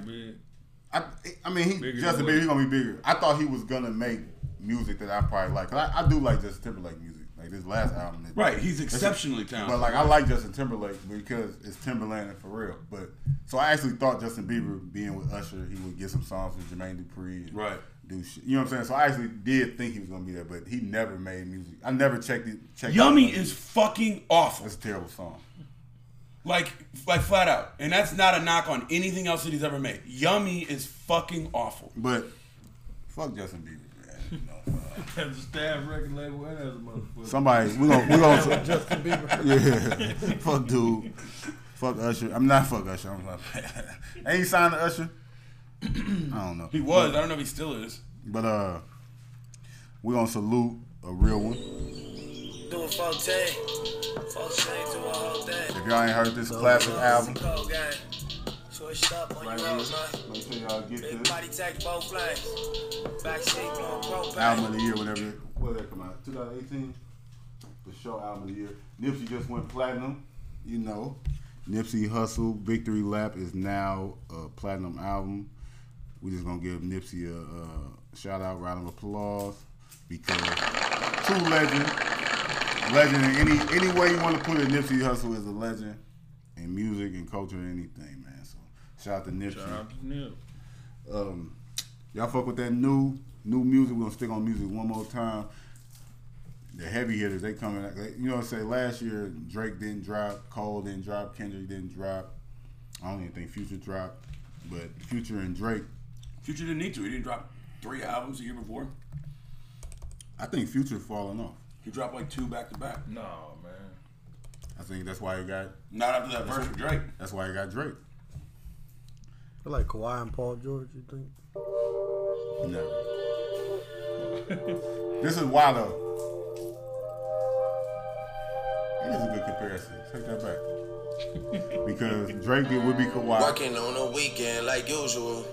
I, I mean, he Bigger Justin than Bieber. He's gonna be bigger. I thought he was gonna make music that I probably like. 'Cause I, I do like Justin Timberlake music. Like this last mm-hmm. album. that- right, he's exceptionally talented. But like I like Justin Timberlake because it's Timberland and for real. But so I actually thought Justin Bieber being with Usher, he would get some songs with Jermaine Dupri. And Right. Do shit. You know what I'm saying? So I actually did think he was gonna be there, but he never made music. I never checked it. Checked Yummy out. is fucking awful. That's a terrible song. Like, like flat out, and that's not a knock on anything else that he's ever made. Yummy is fucking awful. But fuck Justin Bieber, man. You know, uh, As a staff record label and as a motherfucker. somebody we gonna we gonna Justin Bieber. yeah. fuck dude. Fuck Usher. I'm not fuck Usher. I'm not. Ain't he signed to Usher? I don't know. He was. I don't know if he still is. But uh, we gonna salute a real one. Do it for Tay. Fuck change to a whole day. If y'all ain't heard this classic album, Cold game. Switched up on your road, man. make sure y'all get Big this body take both lanes. Backseat blowing propane. album of the year, whatever. it- When did that come out? 2018. The show album of the year. Nipsey just went platinum. You know, Nipsey Hussle Victory Lap is now a platinum album. We just gonna give Nipsey a, a shout out, round of applause because true legend, legend in any any way you want to put it. Nipsey Hussle is a legend in music and culture and anything, man. So shout out to Nipsey. Shout out to Nip. Um, y'all fuck with that new new music. We're gonna stick on music one more time. The heavy hitters, they coming. they- You know, what I'm saying last year Drake didn't drop, Cole didn't drop, Kendrick didn't drop. I don't even think Future dropped, but Future and Drake. Future didn't need to. He didn't drop three albums a year before. I think Future falling off. He dropped like two back to back. No, man. I think that's why he got. Not after that verse with Drake. That's why he got Drake. I like Kawhi and Paul George. You think? No. this is why though. It is a good comparison. Take that back. because Drake did would be Kawhi. Working on a weekend like usual.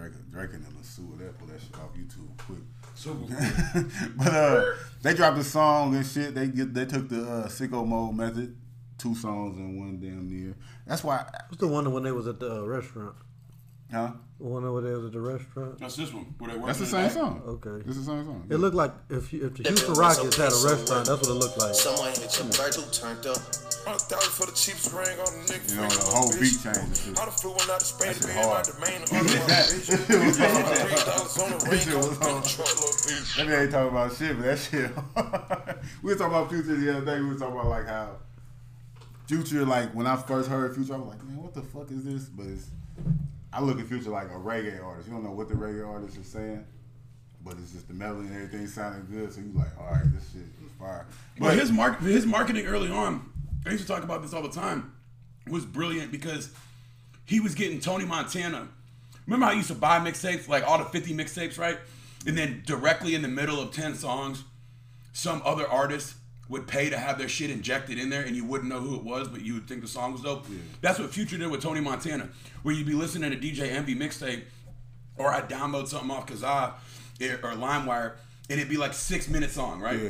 Drake, Drake and them will sue that, pull that shit off YouTube quick. Super but uh, they dropped a song and shit. They get they took the uh, sicko mode method, two songs in one damn near. That's why, I What's the one when they was at the uh, restaurant? Huh? The one over there was at the restaurant. That's this one. Where they That's the same song. Okay. It's the same song. It looked like if you, if the Houston it Rockets okay, had a restaurant, that's what it looked like. Someone hit your bird who turned up. Hundred thousand for the cheapest ring on the nigga. You know, the whole beat change and shit. I done flew one out of Spain That to shit be in my domain. Was hard. dollars on the That ring. shit was on the hard. truck, little bitch. That ain't talking about shit, but that shit. we were talking about Future the other day. We were talking about like how Future, like when I first heard Future, I was like, man, what the fuck is this? But it's, I look at Future like a reggae artist. You don't know what the reggae artist is saying, but it's just the melody and everything sounding good. So you like, all right, this shit is fire. But his mark, his marketing early on, I used to talk about this all the time, was brilliant because he was getting Tony Montana. Remember how I used to buy mixtapes, like all the 50 mixtapes, right? And then directly in the middle of 10 songs, some other artist would pay to have their shit injected in there and you wouldn't know who it was, but you would think the song was dope. That's what Future did with Tony Montana, where you'd be listening to DJ Envy mixtape, or I'd download something off Kazaa or LimeWire, and it'd be like six minute song, right? Yeah.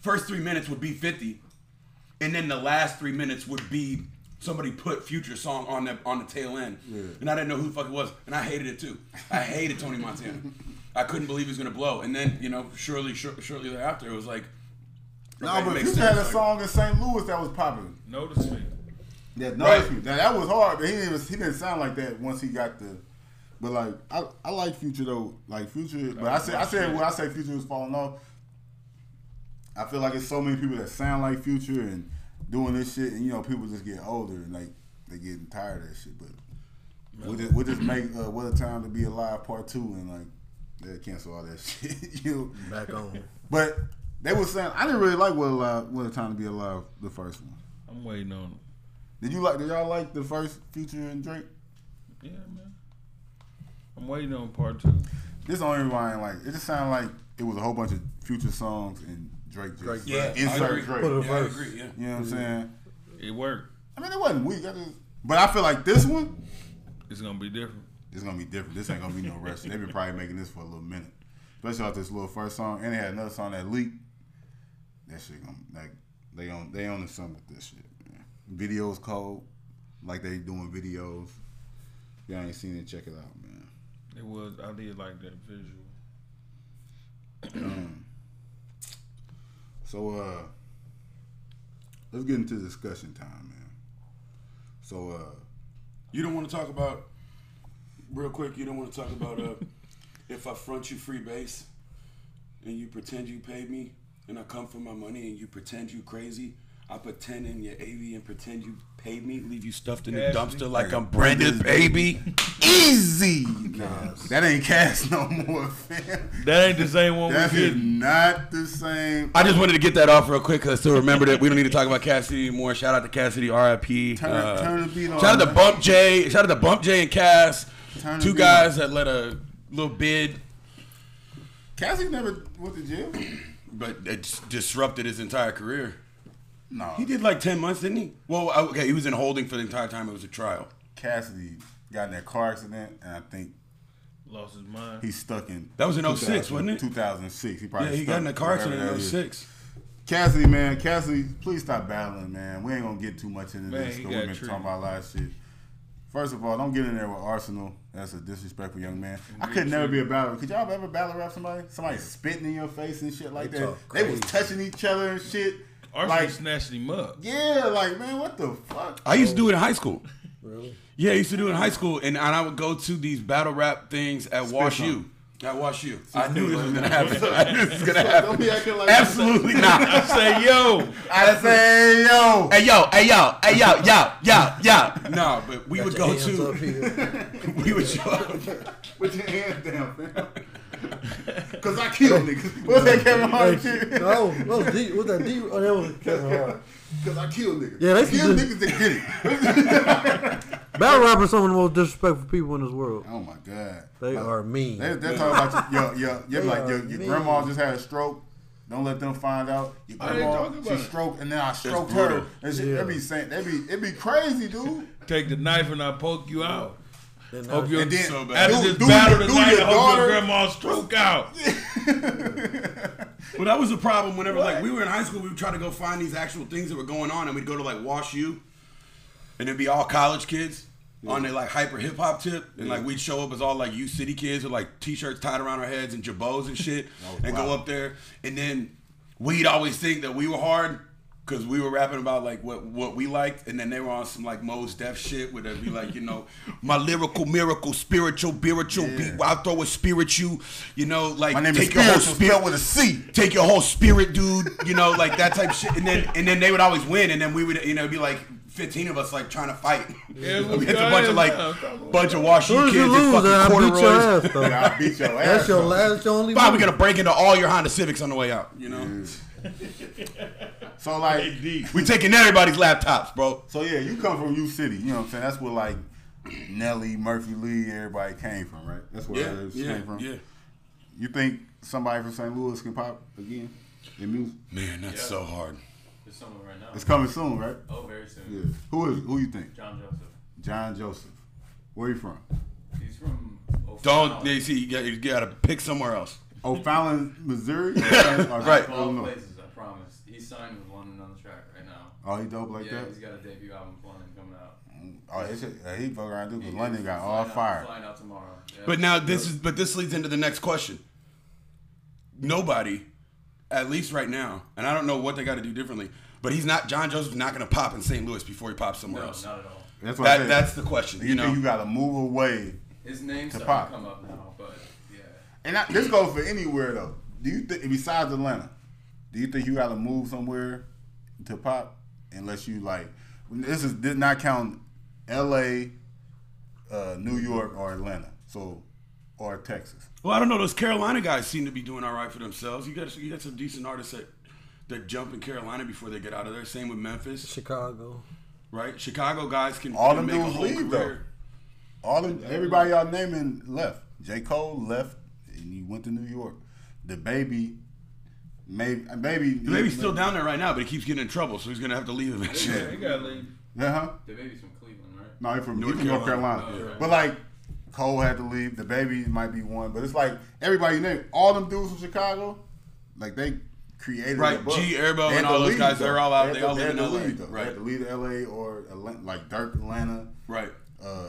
First three minutes would be 50, and then the last three minutes would be somebody put Future song on the on the tail end, and I didn't know who the fuck it was, and I hated it too. I hated Tony Montana. I couldn't believe he was gonna blow, and then you know, shor- shortly thereafter, it was like, No, okay, but makes Future had a like- song in St. Louis that was popular. Notice me. Yeah, no, Right. Now, that was hard, but he didn't. He didn't sound like that once he got the. But like, I, I like Future though. Like Future, but I said I said when I say Future was falling off. I feel like it's so many people that sound like Future and doing this shit, and you know, people just get older and like they getting tired of that shit. But we'll just, we'll just make uh, "What a Time to Be Alive" part two and like they cancel all that shit. you know? Back on. But they were saying I didn't really like "What Alive," "What a Time to Be Alive" the first one. I'm waiting on him. Did you like? Did y'all like the first Future and Drake? Yeah, man. I'm waiting on part two. This the only reason I ain't like it. Just sounded like it was a whole bunch of Future songs and Drake just Drake. Yeah, I insert agree. Drake. Put a yeah, I verse. agree, yeah. You know what I'm saying? It worked. I mean, it wasn't weak. I just, but I feel like this one It's gonna be different. It's gonna be different. This ain't gonna be no rush. They've been probably making this for a little minute, especially off this little first song. And they had another song that leaked. That shit gonna like they on they on the something with this shit. Man. Videos cold, like they doing videos. Y'all ain't seen it, check it out, man. It was. I did like that visual. Um, so uh let's get into discussion time, man. So uh You don't want to talk about real quick. You don't want to talk about uh, if I front you free base and you pretend you paid me and I come for my money and you pretend you crazy. I pretend in your AV and pretend you paid me, leave you stuffed in the Cassidy. dumpster like I'm Brendan, baby. easy. Nah, That ain't cast no more, fam. That ain't the same one That we is did. not the same. I just wanted to get that off real quick because I still remembered it. We don't need to talk about Cassidy anymore. Shout out to Cassidy, RIP. Turn- Uh, turn the beat on, shout out to. Bump J. Shout out to Bump J and Cass. Turn Two beat guys that let a little bid, Cassie never went to jail. But it disrupted his entire career. No, He did like 10 months, didn't he? Well, okay, he was in holding for the entire time it was a trial. Cassidy got in that car accident, and I think Lost his mind. he's stuck in. That was in 06, wasn't it? 2006. He probably Yeah, he stuck got in a car accident that oh in is. 06. Cassidy, man, Cassidy, please stop battling, man. We ain't gonna get too much into Man, this he because we've been treated. talking about a lot of shit. First of all, don't get in there with Arsonal. That's a disrespectful young man. I could never be a battler. Could y'all ever battle rap somebody? Somebody spitting in your face and shit like They that. talk They was touching each other and shit. Arsonal like, snatched him up. yeah, like man, what the fuck? I used to do it in high school. Really? Yeah, I used to do it in high school, and, and I would go to these battle rap things at Wash U. At you. I knew this was gonna happen. I knew this was gonna Don't be happen. acting like Absolutely not. I say, yo, I say yo. Hey yo, hey yo, hey yo, yo, yo, yo. No, but we would Got go your hands to. We would show up. Put your hands down, fam. Cause I killed niggas. What's that Kevin Hart shit? No, that was. What's that deep? Oh, that was Kevin Hart. Cause I kill niggas. Yeah, they I killed should niggas that get it. Battle rappers some of the most disrespectful people in this world. Oh my god. They Like, are mean. They, they're talking about your, your, your, They like your, your grandma just had a stroke. Don't let them find out. Your grandma, she about it. stroked, and then I stroked her. And she, Yeah. They be saying, they be, it be crazy, dude. take the knife and I poke you out. They're Hope not- your And then So bad. after do- this do battle your- do tonight, your I hope daughter- your grandma stroke out. Well, that was the problem. Whenever like we were in high school, we would try to go find these actual things that were going on, and we'd go to like Wash U, and it'd be all college kids on their like hyper hip hop tip, and like we'd show up as all like U City kids with like t-shirts tied around our heads and jabos and shit, oh, and go up there, and then we'd always think that we were hard. Cause we were rapping about like what what we liked, and then they were on some like Mos Def shit, where they'd be like, you know, my lyrical miracle, spiritual, spiritual beat. I throw a spirit, you, you know, like My name take is your whole Spiritual, spirit with a C. take your whole spirit, dude. You know, like that type of shit. And then and then they would always win, and then we would, you know, be like fifteen of us like trying to fight Yeah, what's against a bunch of like now? Come on. bunch of Wash As U soon as kids you and lose, then I fucking beat your corduroys. ass though. Beat your ass. That's your last, that's your only. Fine, we're gonna break into all your Honda Civics on the way out. You know, So like, we taking everybody's laptops, bro. so yeah, you come from U City. You know what I'm saying? That's where like Nelly, Murphy Lee, everybody came from, right? That's where Yeah, it yeah, came from. yeah. You think somebody from St. Louis can pop again in music? Man, that's Yeah. so hard. There's someone right now. It's coming soon, right? Oh, very soon. Yeah. Who is? Who you think? John Joseph. John Joseph. Where are you from? He's from. Don't O'Fallon. you see? You got you got to pick somewhere else. O'Fallon, Missouri. Right. Of all Illinois. places, I promise. He's signed with London on da Track right now. Oh, he dope like yeah, that. he's got a debut album planned coming out. Oh, it's just, uh, he fuck around too because London got flying all out- fire. Flying out tomorrow. Yeah. But now this is but this leads into the next question. Nobody, at least right now, and I don't know what they got to do differently, but he's not John Joseph's not going to pop in St. Louis before he pops somewhere no, else. not at all. That's what I That said. that's the question. you, You know, think you got to move away. His name's To starting pop. to come up now, but yeah. And I, this goes for anywhere though. Do you think besides Atlanta, do you think you got to move somewhere to pop unless you like? This is did not count L.A., uh, New York, or Atlanta. So or Texas. well, I don't know. Those Carolina guys seem to be doing all right for themselves. You got you got some decent artists that that jump in Carolina before they get out of there. Same with Memphis, Chicago. right? Chicago guys can, All can them make a dudes whole leave, though. All of, everybody y'all naming left. J. Cole left and he went to New York. DaBaby, maybe, baby, DaBaby's still down there right now, but he keeps getting in trouble, so he's gonna have to leave Yeah, eventually. he gotta leave. Yeah, huh? DaBaby's from Cleveland, right? No, he's from, North he from North Carolina. Carolina. Oh, okay. But like Cole had to leave. DaBaby might be one, but it's like everybody name all them dudes from Chicago, like they created Right. G, Erbo, and all those guys, though. they're all out- had they all live in to LA, leave, though. right. They had to leave L.A. or Atlanta, like Durk Atlanta. right. uh,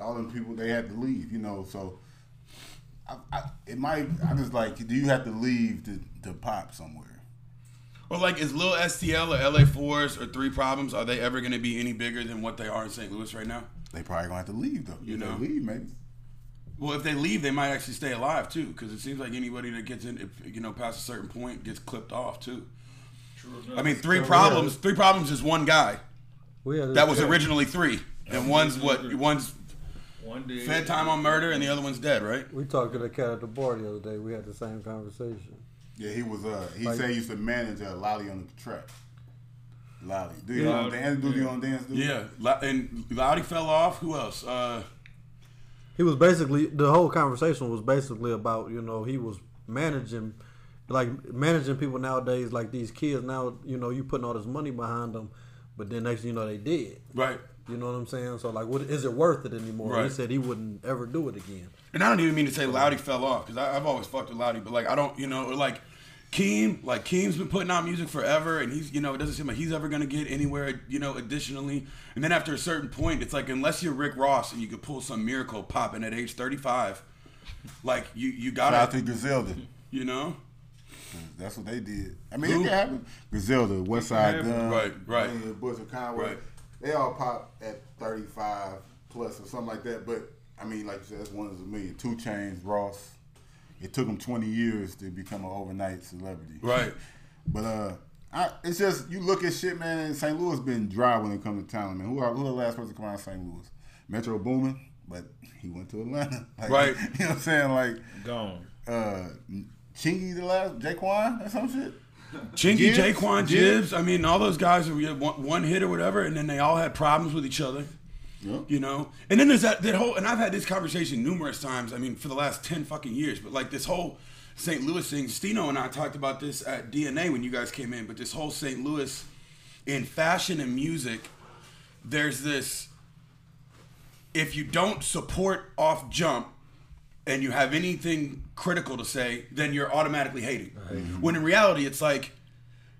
all them people they had to leave, you know. So I, I, it might. I just like, do you have to leave to, to pop somewhere? Or like, is Lil STL or LA Fours or Three Problems? Are they ever going to be any bigger than what they are in St. Louis right now? They probably gonna have to leave though. You If they know. leave maybe. Well, if they leave, they might actually stay alive too, because it seems like anybody that gets in, if, you know, past a certain point, gets clipped off too. True. I mean, Three Problems. Three Problems is one guy. We had That was originally three, and one's what? One's One day. fed time on murder, and the other one's dead, right? We talked to the cat at the bar the other day. We had the same conversation. Yeah, he was. Uh, he Like- said he used to manage uh, Lolly on the track. Lolly, do you Yeah. on dance? Do you on dance? Dude? Yeah, Lo- and Loudy fell off. Who else? Uh, He was basically the whole conversation was basically about you know he was managing, like managing people nowadays like these kids now you know you putting all this money behind them, but then next thing you know they did. right. You know what I'm saying? So like, what is it worth it anymore? He said he wouldn't ever do it again. And I don't even mean to say Loudy fell off because I've always fucked with Loudy, but like I don't, you know, or like Keem, like Keem's been putting out music forever, and he's, you know, it doesn't seem like he's ever gonna get anywhere, you know, additionally. And then after a certain point, it's like unless you're Rick Ross and you could pull some miracle popping at age 35, like you you Shout out to gotta, Griselda. you know, That's what they did. I mean, Who? it can happen. Griselda, West Side happen. Gun, Right, right. yeah, Butcher Conway. Right. They all pop at 35 plus or something like that. But I mean, like you said, that's one of a million. 2 Chainz, Ross. It took them 20 years to become an overnight celebrity. right? But uh, I, it's just you look at shit, man. And St. Louis been dry when it comes to talent, man. Who are who the last person to come out of St. Louis? Metro Boomin, but he went to Atlanta. Like, Right. You know what I'm saying? Like Gone. uh, Chingy the last J-Kwon or some shit. Chingy, Gibbs? J-Kwon, Gibbs? Jibbs. I mean, all those guys were one, one hit or whatever, and then they all had problems with each other. Yeah. You know, and then there's that that whole, and I've had this conversation numerous times. I mean, for the last ten fucking years, but like this whole St. Louis thing. Stino and I talked about this at DNA when you guys came in, but this whole St. Louis in fashion and music, there's this. If you don't support off jump, and you have anything critical to say, then you're automatically hating. Mm-hmm. When in reality, it's like,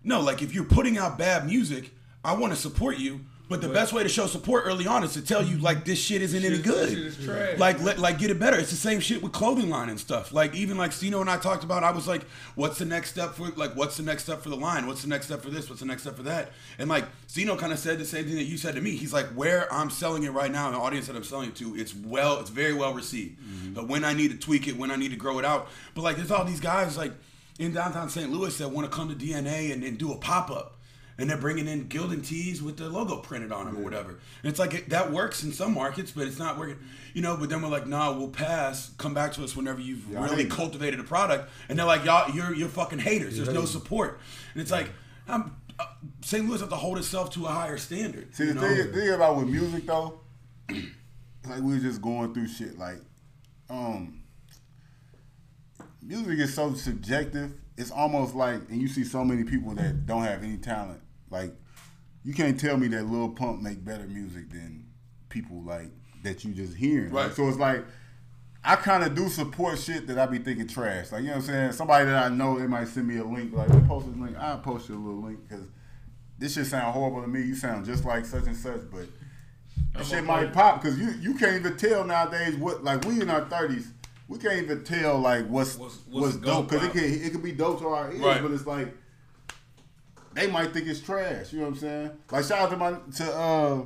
no, like if you're putting out bad music, I want to support you. But the best way to show support early on is to tell you like this shit isn't any good. shit is. Like let, like get it better. It's the same shit with clothing line and stuff. Like even like Stino and I talked about. I was like, what's the next step for like what's the next step for the line? What's the next step for this? What's the next step for that? And like Stino kind of said the same thing that you said to me. He's like, where I'm selling it right now, the audience that I'm selling it to, it's well, it's very well received. But when I need to tweak it, when I need to grow it out, but like there's all these guys like in downtown St. Louis that want to come to DNA and, and do a pop up and they're bringing in Gildan tees with the logo printed on them or whatever. And it's like it, that works in some markets, but it's not working, you know. But then we're like, nah, we'll pass. Come back to us whenever you've Yeah, really cultivated a product. And they're like, y'all, you're you're fucking haters. There's no support. And it's like, I'm, uh, St. Louis has to hold itself to a higher standard. See the know? thing, thing about with music though, like we were just going through shit. Like, um, music is so subjective. It's almost like, and you see so many people that don't have any talent. Like, you can't tell me that Lil Pump make better music than people like that you just hearing. Right. So it's like. I kind of do support shit that I be thinking trash. Like, you know what I'm saying? Somebody that I know, they might send me a link. Like, they post this link. I'll post you a little link because this shit sound horrible to me. You sound just like such and such, but that shit might pop because you you can't even tell nowadays what like we in our thirties. We can't even tell like what's What's- what's, what's dope because it can it could be dope to our ears, Right. but it's like they might think it's trash. You know what I'm saying? Like shout out to my to uh.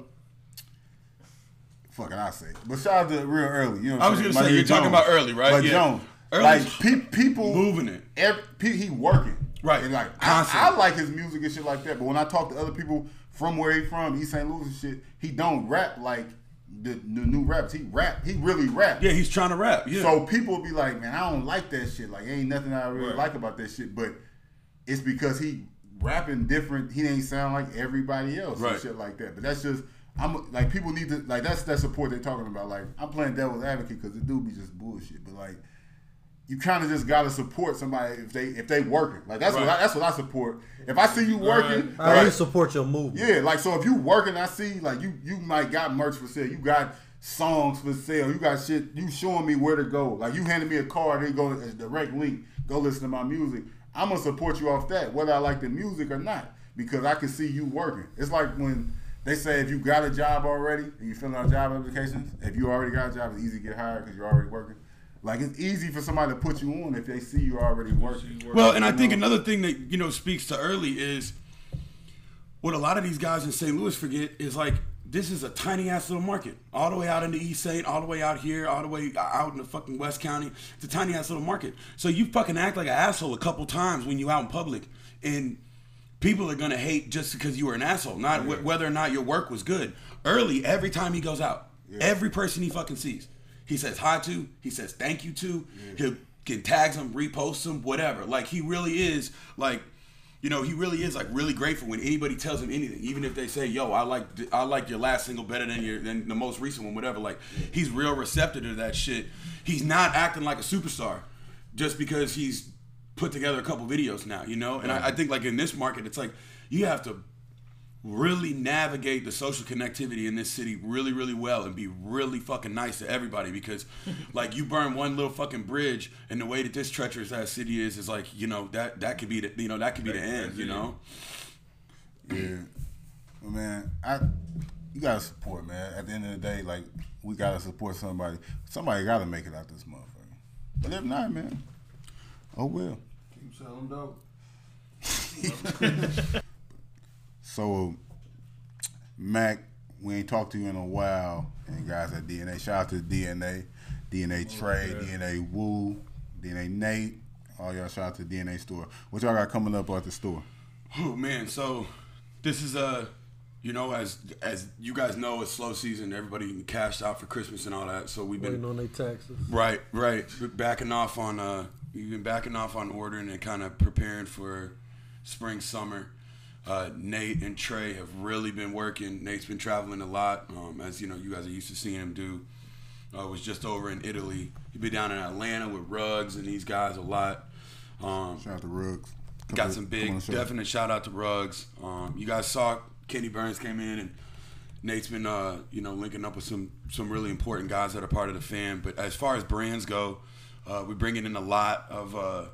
Fucking I say, but shout out to real early. You know, what I I'm was saying? gonna say, you're talking about Early, right? But Yeah. Jones, Early's like pe- people moving it. every, pe- he working. Right. And like I, I like his music and shit like that. But when I talk to other people from where he from, East St. Louis and shit, he don't rap like the, the new raps. He rap. He really rap. Yeah, he's trying to rap. Yeah. So people be like, man, I don't like that shit. Like ain't nothing I really Right. like about that shit. But it's because he rapping different. He ain't sound like everybody else Right. and shit like that. But that's just. I'm like people need to like that's that support they're talking about. Like I'm playing devil's advocate because the dude be just bullshit. But like you kind of just gotta support somebody if they if they working. Like that's what I, that's what I support. If I see you working, I at like, least support your movement. yeah, like so if you working, I see like you you might got merch for sale. You got songs for sale. You got shit. You showing me where to go. Like you handed me a card, then go to a direct link. Go listen to my music. I'm gonna support you off that, whether I like the music or not, because I can see you working. It's like when they say if you got a job already and you fill out job applications, if you already got a job, it's easy to get hired because you're already working. Like it's easy for somebody to put you on if they see you already working. Well, and I think another thing that you know speaks to early is what a lot of these guys in St. Louis forget is like this is a tiny ass little market, all the way out in the East St., all the way out here, all the way out in the fucking West County. It's a tiny ass little market. So you fucking act like an asshole a couple times when you out in public, and people are gonna hate just because you were an asshole, not wh- whether or not your work was good. Early, every time he goes out, every person he fucking sees, he says hi to, he says thank you to, he can tags them, reposts them, whatever. Like he really is like. You know, he really is like really grateful when anybody tells him anything, even if they say, "Yo, I like I like your last single better than your than the most recent one, whatever." Like, he's real receptive to that shit. He's not acting like a superstar just because he's put together a couple videos now, you know. And I, I think like in this market, it's like you have to really navigate the social connectivity in this city really, really well and be really fucking nice to everybody because like you burn one little fucking bridge and the way that this treacherous ass city is is like, you know, that that could be the you know, that could be the end, you know? Yeah, Well, man, I you gotta support, man. At the end of the day, like we gotta support somebody. Somebody gotta make it out this motherfucker. But if not, man, oh well. Keep selling dope. So, Mac, we ain't talked to you in a while, and guys at DNA. Shout out to DNA, DNA Trey, DNA Woo, DNA Nate. All y'all shout out to DNA Store. What y'all got coming up at the store? Oh man, so this is a you know, as as you guys know, it's slow season. Everybody cashed out for Christmas and all that. So we've been Waiting on their taxes. Right, right. Backing off on uh we've been backing off on ordering and kind of preparing for spring summer. Uh, Nate and Trey have really been working. Nate's been traveling a lot, um, as you know, you guys are used to seeing him do. Uh, was just over in Italy. He'd be down in Atlanta with Rugs and these guys a lot. Um, Shout out to Ruggs. Come got some big, definite shout out to Ruggs. Um, you guys saw Kenny Burns came in, and Nate's been, uh, you know, linking up with some some really important guys that are part of the fam. But as far as brands go, uh, we're bringing in a lot of uh,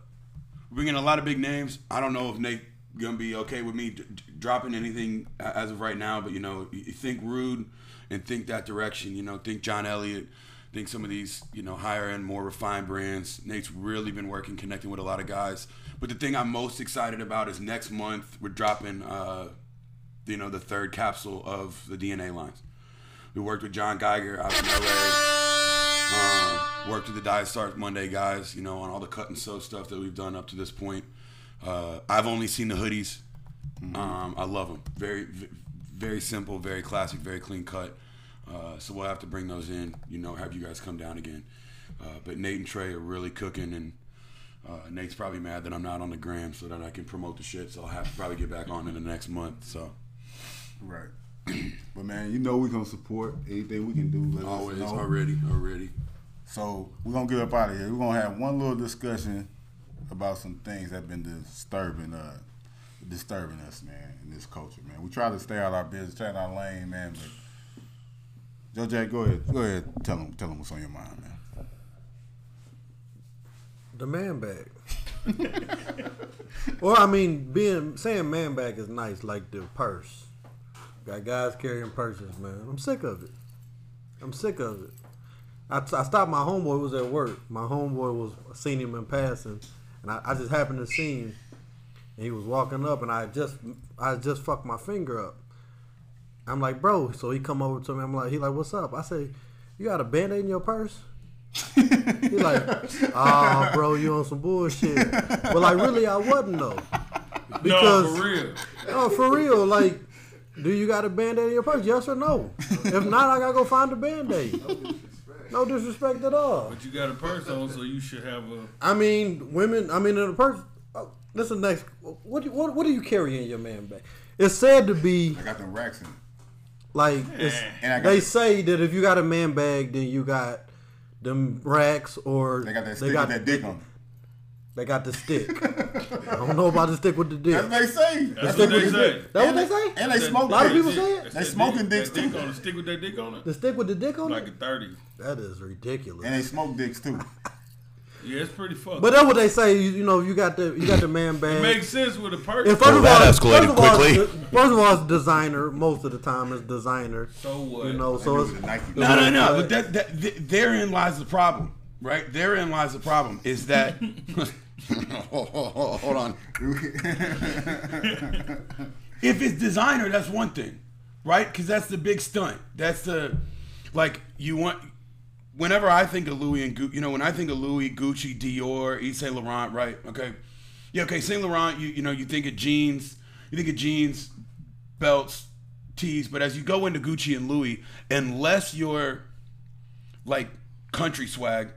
we're bringing in a lot of big names. I don't know if Nate gonna be okay with me d- dropping anything as of right now, but you know, you think Rhude and think that direction. You know, think John Elliott. Think some of these, you know, higher end, more refined brands. Nate's really been working, connecting with a lot of guys. But the thing I'm most excited about is next month we're dropping, uh, you know, the third capsule of the DNA lines. We worked with John Geiger out in LA. Um, worked with the Diet Starts Monday guys, you know, on all the cut and sew stuff that we've done up to this point. Uh, I've only seen the hoodies. Um, I love them. Very, very simple, very classic, very clean cut. Uh, so we'll have to bring those in. You know, have you guys come down again. Uh, but Nate and Trey are really cooking, and uh, Nate's probably mad that I'm not on the gram so that I can promote the shit. So I'll have to probably get back on in the next month. So Right. but man, you know we gonna support anything we can do. Let always, us know. already, already. So we're gonna get up out of here. We're gonna have one little discussion about some things that have been disturbing uh disturbing us, man, in this culture, man. We try to stay out our business, stay out our lane, man, but Joe Jack, go ahead. Go ahead. Tell them tell them what's on your mind, man. The man bag. Well, I mean, being saying man bag is nice, like the purse. Got guys carrying purses, man. I'm sick of it. I'm sick of it. I, I stopped my homeboy was at work. My homeboy was seen him in passing, and I, I just happened to see him. And he was walking up, and I just I just fucked my finger up. I'm like, bro. So he come over to me. I'm like, he like, what's up? I say, you got a band-aid in your purse? he like, ah, bro, you on some bullshit. But like, really, I wasn't though. no, for real. No, for real. Like, do you got a band-aid in your purse? Yes or no? If not, I gotta go find a band-aid. No disrespect at all. But you got a purse on, so you should have a. I mean, women. I mean, in a purse. Oh, listen, next. What, do- what what do you carry in your man bag? It's said to be I got them racks in. like it's, And I got they say that if you got a man bag, then you got them racks or They got that stick with that dick on. It. They got the stick. I don't know about the stick with the dick. That's what they say. That's stick what they with the say. dick. That what they say? And they smoke A lot of people say it. They smoking dick, dicks that dick too. on it. Stick with that dick on it. The stick with the dick on it? Like a thirty. That is ridiculous. And they smoke dicks too. Yeah, it's pretty fucked. But that's what they say. You, you know, you got the you got the man bag. it makes sense with a purse. And first Well, of all, first of all, quickly. First of all, it's designer. Most of the time, it's designer. so what? You know, So so it's it's Nike. No, no, no. But that, that th- therein lies the problem, right? Therein lies the problem. Is that hold on. If it's designer, that's one thing, right? Because that's the big stunt. That's the like you want. Whenever I think of Louis and Gucci, you know, when I think of Louis, Gucci, Dior, Yves Saint Laurent, right? Okay, yeah, okay. Saint Laurent, you you know, you think of jeans, you think of jeans, belts, tees, but as you go into Gucci and Louis, unless you're like country swag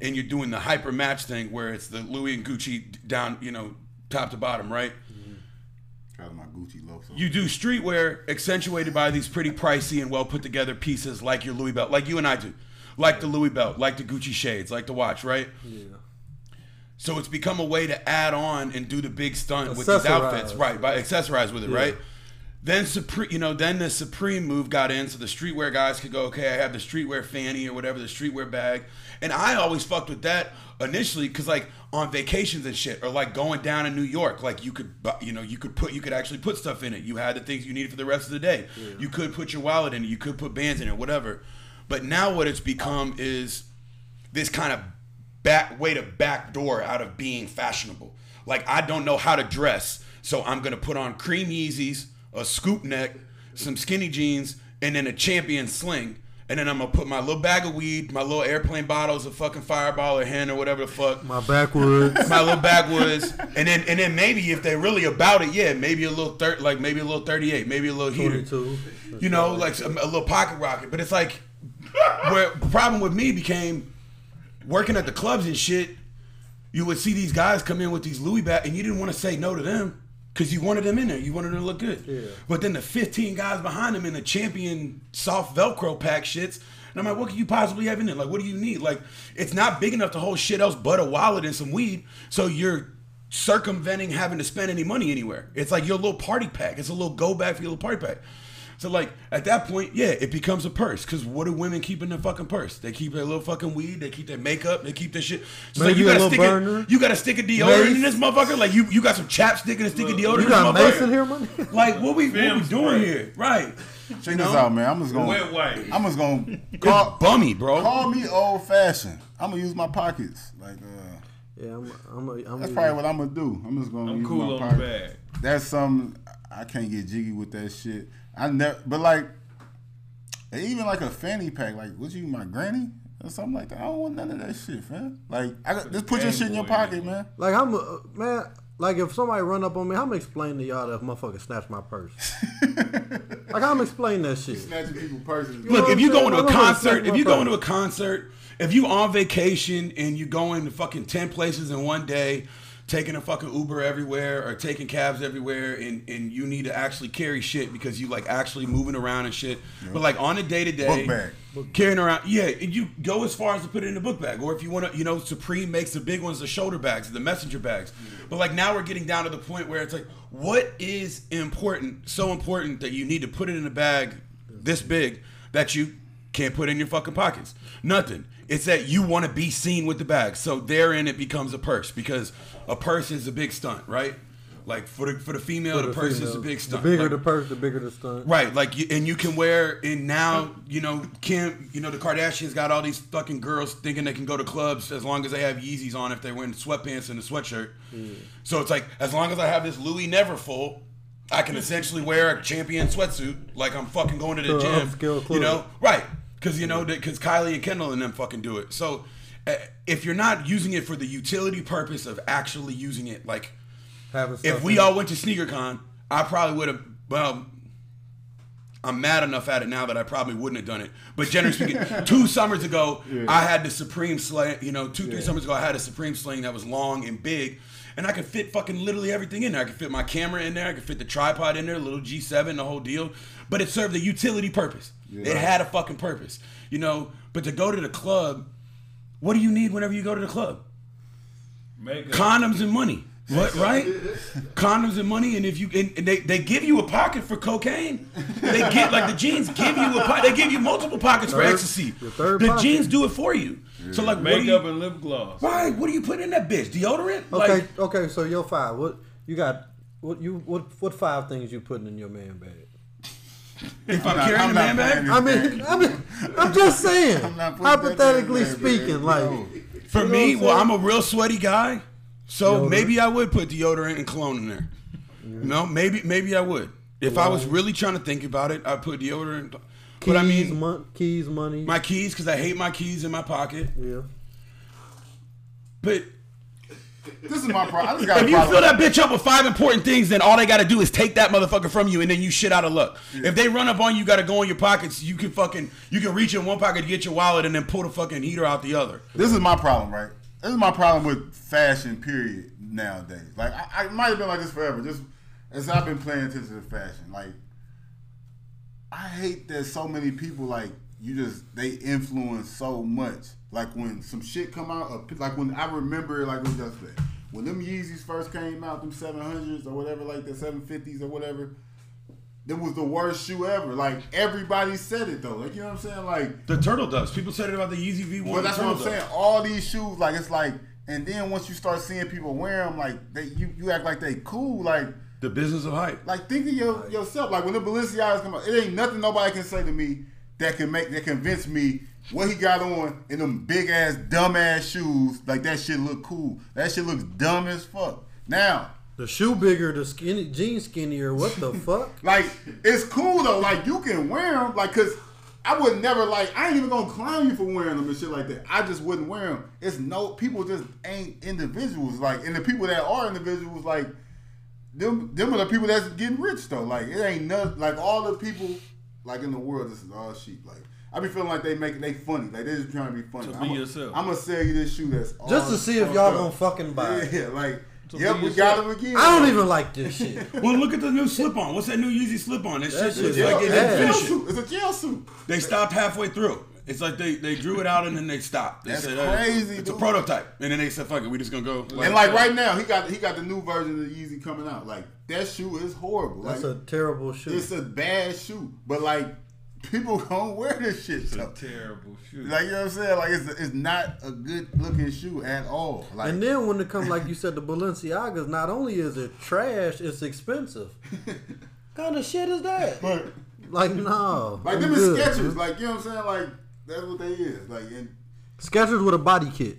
and you're doing the hyper match thing where it's the Louis and Gucci down, you know, top to bottom, right? Mm-hmm. Got my Gucci loafs on. You do streetwear accentuated by these pretty pricey and well put together pieces like your Louis belt, like you and I do. Like the Louis belt, like the Gucci shades, like the watch, right? yeah. So it's become a way to add on and do the big stunt with these outfits, right? By accessorize with it, right? Then Supreme, you know, then the Supreme move got in, so the streetwear guys could go, okay, I have the streetwear fanny or whatever, the streetwear bag, and I always fucked with that initially because like on vacations and shit, or like going down in New York, like you could, you know, you could put, you could actually put stuff in it. You had the things you needed for the rest of the day. You could put your wallet in it. You could put bands in it, whatever. But now what it's become is this kind of back way to backdoor out of being fashionable. Like I don't know how to dress, so I'm gonna put on cream Yeezys, a scoop neck, some skinny jeans, and then a champion sling. And then I'm gonna put my little bag of weed, my little airplane bottles of fucking fireball or hen or whatever the fuck. My backwoods. My little backwoods, and then and then maybe if they're really about it, yeah, maybe a little third, like maybe a little thirty eight, maybe a little heater, 22. you know, like some, a little pocket rocket. But it's like where the problem with me became working at the clubs and shit. You would see these guys come in with these Louis bag, and you didn't want to say no to them because you wanted them in there. You wanted them to look good. Yeah. But then the 15 guys behind them in the champion soft Velcro pack shits. And I'm like, what could you possibly have in there? Like, what do you need? Like, it's not big enough to hold shit else but a wallet and some weed. So you're circumventing having to spend any money anywhere. It's like your little party pack. It's a little go bag for your little party pack. So like at that point, yeah, it becomes a purse. Cause what do women keep in their fucking purse? They keep their little fucking weed. They keep their makeup. They keep their shit. So Maybe you gotta stick burner. it. You gotta stick a deodorant in this motherfucker. Like you, you got some chapstick and a stick of deodorant. You in got this Mace in here, man? Like what we what we doing spray. here? Right. Check know? this out, man. I'm just gonna. Wet wipe. I'm just gonna Call call, bummy, bro. call me old fashioned. I'm gonna use my pockets. Like, uh, Yeah, I'm. I'm. A, I'm that's a, probably what I'm gonna do. I'm just gonna I'm use cool my on the pockets. bag. That's some. I can't get jiggy with that shit. I never. But like, even like a fanny pack. Like, what you, my granny or something like that. I don't want none of that shit, man. Like, I got, just put your shit in your pocket, man. Like I'm, a, man. Like if somebody run up on me, I'm gonna explain to y'all that motherfucker snatched my purse. like I'm explain that shit. Snatching people purses. know Look, what if you go into gonna a concert, if you go phone. into a concert, if you on vacation and you going to fucking ten places in one day, taking a fucking Uber everywhere or taking cabs everywhere, and and you need to actually carry shit because you like actually moving around and shit. But like on a day to day, Book bag. carrying around, yeah, you go as far as to put it in a book bag, or if you want to, you know, Supreme makes the big ones, the shoulder bags, the messenger bags. But like now we're getting down to the point where it's like, what is important, so important that you need to put it in a bag this big that you can't put in your fucking pockets? Nothing. It's that you want to be seen with the bag. So therein it becomes a purse because a purse is a big stunt, right? Like for the for the female, For the, purse is a big stunt. The bigger Like- the purse, the bigger the stunt. Right, like, you, and you can wear, and now, you know, Kim, you know, the Kardashians got all these fucking girls thinking they can go to clubs as long as they have Yeezys on if they're wearing sweatpants and a sweatshirt. So it's like, as long as I have this Louis Neverfull, I can essentially wear a champion sweatsuit like I'm fucking going to the an gym. You know, right? Because you know, because Kylie and Kendall and them fucking do it. So uh, if you're not using it for the utility purpose of actually using it, like if we all went to SneakerCon, I probably would have. Well, I'm mad enough at it now that I probably wouldn't have done it. But generally speaking, two summers ago, I had the Supreme sling. You know, two three summers ago, I had a Supreme sling that was long and big, and I could fit fucking literally everything in there. I could fit my camera in there. I could fit the tripod in there, a little G7, the whole deal. But it served a utility purpose. It had a fucking purpose. You know, but to go to the club, what do you need whenever you go to the club? Makeup. condoms and money. What right? Condoms and money, and if you and, and they, they give you a pocket for cocaine, they get like the jeans give you a pocket. They give you multiple pockets for ecstasy. the third the jeans do it for you. So like, what do Makeup you, and lip gloss. right? What do you put in that bitch? Deodorant? Okay, Like, okay. So your five. What you got? What you what? What five things you putting in your man bag? If I'm, not- carrying I'm a not man bag, I mean, I mean, I'm just saying. I'm not putting that hypothetically speaking, like No. for You know me, well, I'm a real sweaty guy, so Deodorant. maybe I would put deodorant and cologne in there. No, maybe maybe I would. If I was really trying to think about it, I'd put deodorant. keys, But I mean, mon- keys, money. my keys because I hate my keys in my pocket. yeah. But This is my problem. I just got if you problem. fill that bitch up with five important things, then all they got to do is take that motherfucker from you, and then you shit out of luck. If they run up on you, you got to go in your pockets. You can fucking you can reach in one pocket to get your wallet, and then pull the fucking heater out the other. This is my problem, right? This is my problem with fashion, period, nowadays. Like, I, I might have been like this forever, just as I've been paying attention to fashion. Like, I hate that so many people, like, you just, they influence so much. Like, when some shit come out, like, when I remember, like, it was yesterday, when them Yeezys first came out, them 700s or whatever, like the 750s or whatever, it was the worst shoe ever. Like, everybody said it, though. Like, you know what I'm saying? Like, The turtle doves. People said it about the Yeezy V1. but that's what I'm saying. doves. All these shoes, like it's like, and then once you start seeing people wear them, like they, you, you act like they cool. Like, The business of hype. like think of your, yourself. Like when the Balenciagas come out, it ain't nothing nobody can say to me that can make that convince me what he got on in them big ass dumb ass shoes. Like that shit look cool. That shit looks dumb as fuck. Now, The shoe bigger, the skinny jeans skinnier. What the fuck? like it's cool though. Like you can wear them. Like cause I would never like. I ain't even gonna clown you for wearing them and shit like that. I just wouldn't wear them. It's no people just ain't individuals. Like and the people that are individuals like them. Them are the people that's getting rich though. Like it ain't nothing. Like all the people like in the world. This is all sheep. Like. I be feeling like they make they funny, like they just trying to be funny. To I'm be a- yourself. I'm gonna sell you this shoe that's Just to see if y'all up. gonna fucking buy. it. Yeah, like To yep, we yourself. got him again. I don't even like this shit. Well, look at the new slip on. What's that new Yeezy slip on? That, That shit shit looks is like Jail- they didn't it's, a finish jail it. suit. it's a jail suit. They stopped halfway through. It's like they, they drew it out and then they stopped. They That's said, "Hey, crazy, It's a prototype, and then they said, "Fuck it, we just gonna go." and like right now, he got he got the new version of the Yeezy coming out. Like that shoe is horrible. That's like a terrible shoe. it's a bad shoe, but like people gonna wear this shit. It's a So. terrible shoe. Like you know what I'm saying? Like it's it's not a good looking shoe at all. Like And then when it comes, like you said, the Balenciagas, not only is it trash, it's expensive. kind of shit is that? but Like, no. like I'm them is good, Skechers. dude. Like you know what I'm saying? Like that's what they is. Like and Skechers with a body kit.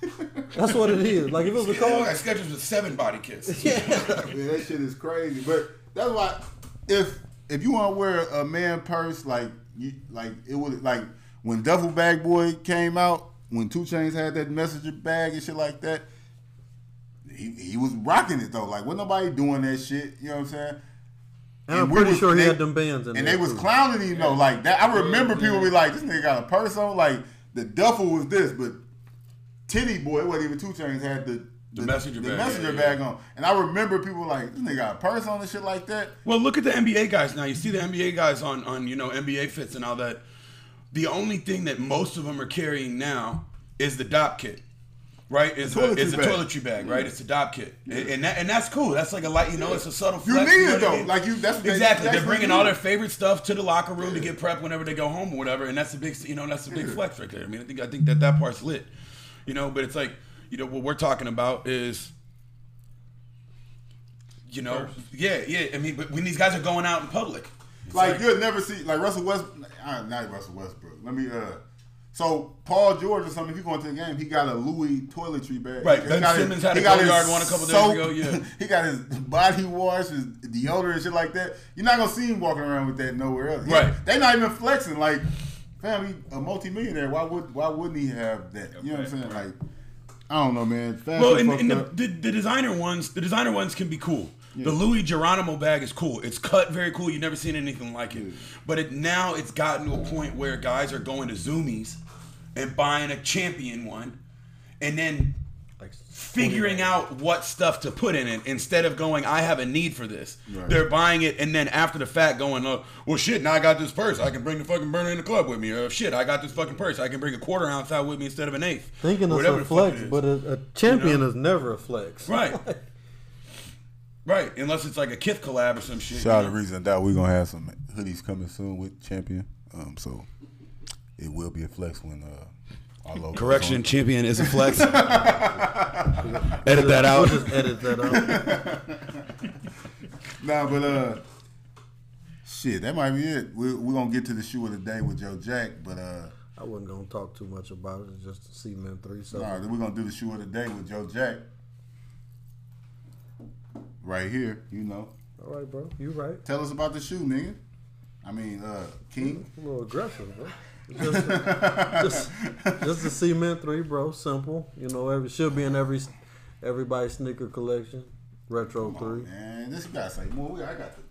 That's what it is. Like, if it was a car. that schedules with seven body kits. Yeah. Yeah, that shit is crazy. But that's why if if you want to wear a man purse, like you like it would like when Duffel Bag Boy came out, when 2 Chainz had that messenger bag and shit like that. He, he was rocking it though. Like, wasn't nobody doing that shit. You know what I'm saying? And I'm pretty was- sure he they- had them bands in And they was too. clowning him though, like that. I remember people be like, "This nigga got a purse on." Like the duffel was this, but Tity Boi, it wasn't even 2 Chainz had the The messenger the bag, messenger yeah, yeah. on. And I remember people like, "This nigga got a purse on and shit like that." Well, look at the NBA guys now. You see the NBA guys on on you know NBA fits and all that. The only thing that most of them are carrying now is the dopp kit, right? Is a, Toiletry is a bag. toiletry bag, right? It's a dopp kit, and, and that and that's cool. That's like a light, you know, it's a subtle. Flex, you need it what I though. mean? Like you, that's exactly. that's They're bringing all their favorite stuff to the locker room to get prep whenever they go home or whatever, and that's a big, you know, that's a big flex right there. I mean, I think I think that that part's lit, you know. But it's like, you know, what we're talking about is. You know, yeah, yeah. I mean, but when these guys are going out in public, it's Like you'll never see like Russell West. Uh, not Russell Westbrook. Let me. uh So Paul George or something. If you go into the game, he got a Louis toiletry bag. Right, He Ben got Simmons had a got Goyard one a couple days ago, yeah. he got his body wash, his deodorant, and shit like that. You're not gonna see him walking around with that nowhere else. Right. they're not even flexing. Like, fam, he a multimillionaire. Why would Why wouldn't he have that? You know what I'm saying? Like, I don't know, man. Fashion Well, and, the, the, the designer ones, the designer ones can be cool. The Louis Geronimo bag is cool. It's cut very cool. You've never seen anything like it. But it, now it's gotten to a point where guys are going to Zumiez and buying a champion one, and then figuring out what stuff to put in it instead of going, I have a need for this. Right. They're buying it and then after the fact going, oh, well, shit, now I got this purse. I can bring the fucking burner in the club with me. Or shit, I got this fucking purse. I can bring a quarter ounce out with me instead of an eighth. thinking it's Whatever a the fuck flex, it is. but a, a champion know? is never a flex. Right. right. Unless it's like a Kith collab or some shit. Shout out to? Reason Doubt. We're gonna have some hoodies coming soon with Champion. Um, so it will be a flex when uh our logo. Correction, champion is a flex. Edit that out. just edit that out. Nah, but uh, shit, that might be it. We're, we're gonna get to the shoe of the day with Joe Jack, but uh, I wasn't gonna talk too much about it. It's just cement three. So nah, then we're gonna do the shoe of the day with Joe Jack. Right here, you know. all right, bro, you right. Tell us about the shoe, nigga. I mean, uh, King. A little aggressive, bro. Just, just, just the cement three, bro. Simple. You know, every should be in every everybody's sneaker collection. Retro three. Man, this guy say more. I got the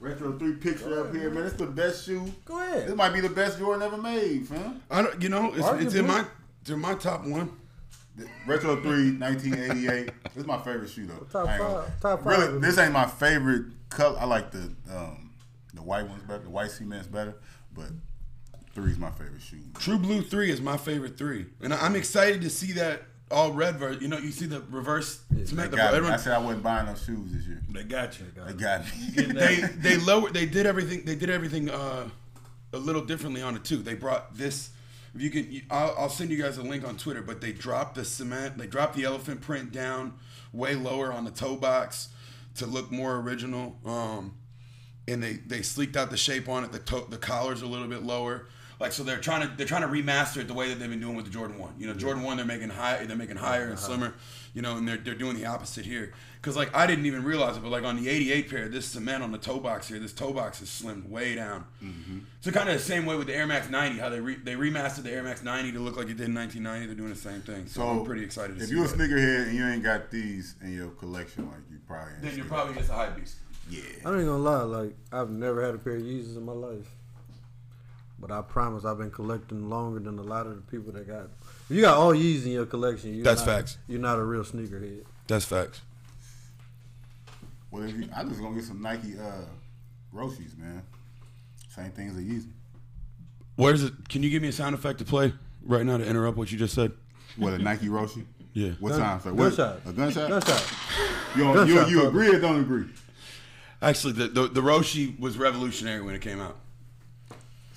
retro three picture up here, man. It's the best shoe. Go ahead. This might be the best Jordan ever made, fam. I don't, you know, it's, it's in my it's in my top one. The Retro 3, 1988. this is my favorite shoe though. Top I ain't gonna- five- Really, this ain't my favorite color. I like the um, the white ones better. The white cement's better, but three is my favorite shoe. True Blue three is my favorite three, and I- I'm excited to see that all red version. You know, you see the reverse They cement. the- everyone- I said I wasn't buying no shoes this year. they got you. They got me. they they lowered they did everything they did everything uh, a little differently on it too. They brought this. If you can, you- I'll, I'll send you guys a link on Twitter. But they dropped the cement. They dropped the elephant print down way lower on the toe box to look more original. Um, and they they sleeked out the shape on it. The toe, the collar's a little bit lower. Like so, they're trying to they're trying to remaster it the way that they've been doing with the Jordan One. You know, Jordan One they're making high they're making higher and uh-huh. slimmer. You know, and they're they're doing the opposite here. Cause like I didn't even realize it, but like on the '88 pair, this cement on the toe box here, this toe box is slimmed way down. Mm-hmm. So kind of the same way with the Air Max 90, how they re, they remastered the Air Max 90 to look like it did in 1990. They're doing the same thing. So, So I'm pretty excited to If you're a sneakerhead and you ain't got these in your collection, like you probably ain't then you're probably just a hype beast. yeah. I ain't gonna lie, like I've never had a pair of Yeezys in my life. But I promise I've been collecting longer than a lot of the people that got. If you got all Yeezys in your collection, you're That's not, facts. You're not a real sneakerhead. That's facts. Well, if you, I just gonna get some Nike uh, Roshes, man. Same thing as a Yeezy. Where's it? Can you give me a sound effect to play right now to interrupt what you just said? What a Nike Roshe? Yeah. What Gun- time? effect? What, gunshot. A gunshot? Gunshot. You, Gunshot, you, you agree or don't agree? Actually, the, the the Roshe was revolutionary when it came out.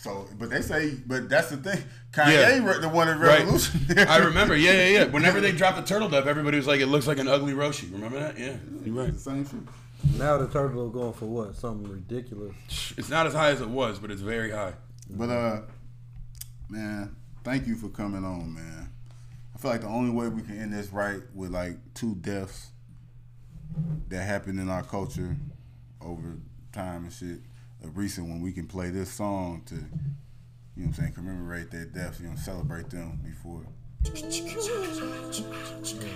So, but they say, but that's the thing. Kanye Yeah. re- the one that Right. I remember. Yeah, yeah, yeah. Whenever they dropped the turtle dove, everybody was like, "It looks like an ugly Roshe." Remember that? Yeah, you're right. the same shit. Now the turtle is going for what? Something ridiculous. It's not as high as it was, but it's very high. But uh, man, thank you for coming on, man. I feel like the only way we can end this right with like two deaths that happened in our culture over time and shit. A recent one, we can play this song to, you know what I'm saying, commemorate their deaths, you know, celebrate them before. Ladies and gentlemen, you are listening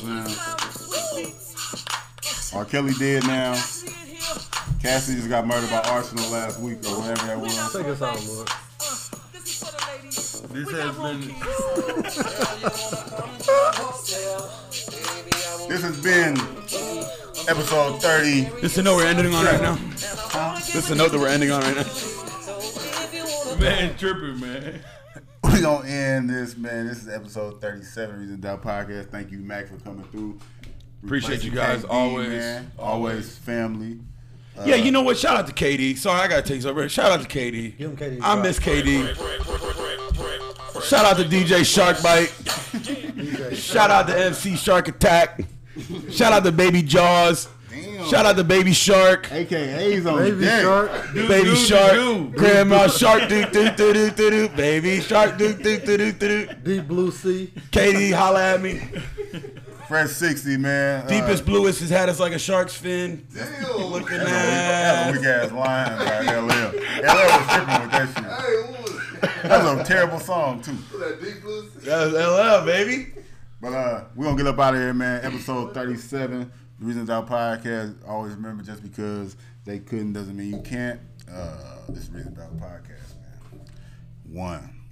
to the sound of Sweet Beats. R. Kelly dead now. Cassidy in here. Cassidy just got murdered by Arsonal last week or whatever that was. Take us out, Lord. Uh, this is for the ladies. This we has been- This has been episode 30. This is the note we're ending on right now. This is the note that we're ending on right now. Man, tripping, man. We're gonna end this, man. This is episode thirty-seven, Reason Doubt Podcast. Thank you, Mac, for coming through. Appreciate you Replacing guys, always. man. always family. yeah, you know what? Shout out to KD. Sorry, I gotta take this over. Shout out to KD. Give him KD. I miss KD. Shout out to DJ Shark Bite. Shout out to MC Shark Attack. Shout out to Baby Jaws. Damn. Shout out to Baby Shark. AKA's on Baby deck. shark. Baby do, Shark. do. Grandma Shark. Do do do do do do. Baby Shark. Do do do do do. Deep blue sea. KD, holla at me. Fresh 60, man. Uh, Deepest, bluest has had us like a shark's fin. Damn. Looking That's a at. weak ass line by LL. LL was tripping with that shit. Hey, what was it? That was a terrible song, too. That deep blue? That's LL, baby. But uh, we're gonna get up out of here, man. Episode thirty-seven. The reasons our podcast. Always remember, just because they couldn't doesn't mean you can't. Uh, this is reasons our podcast, man. One.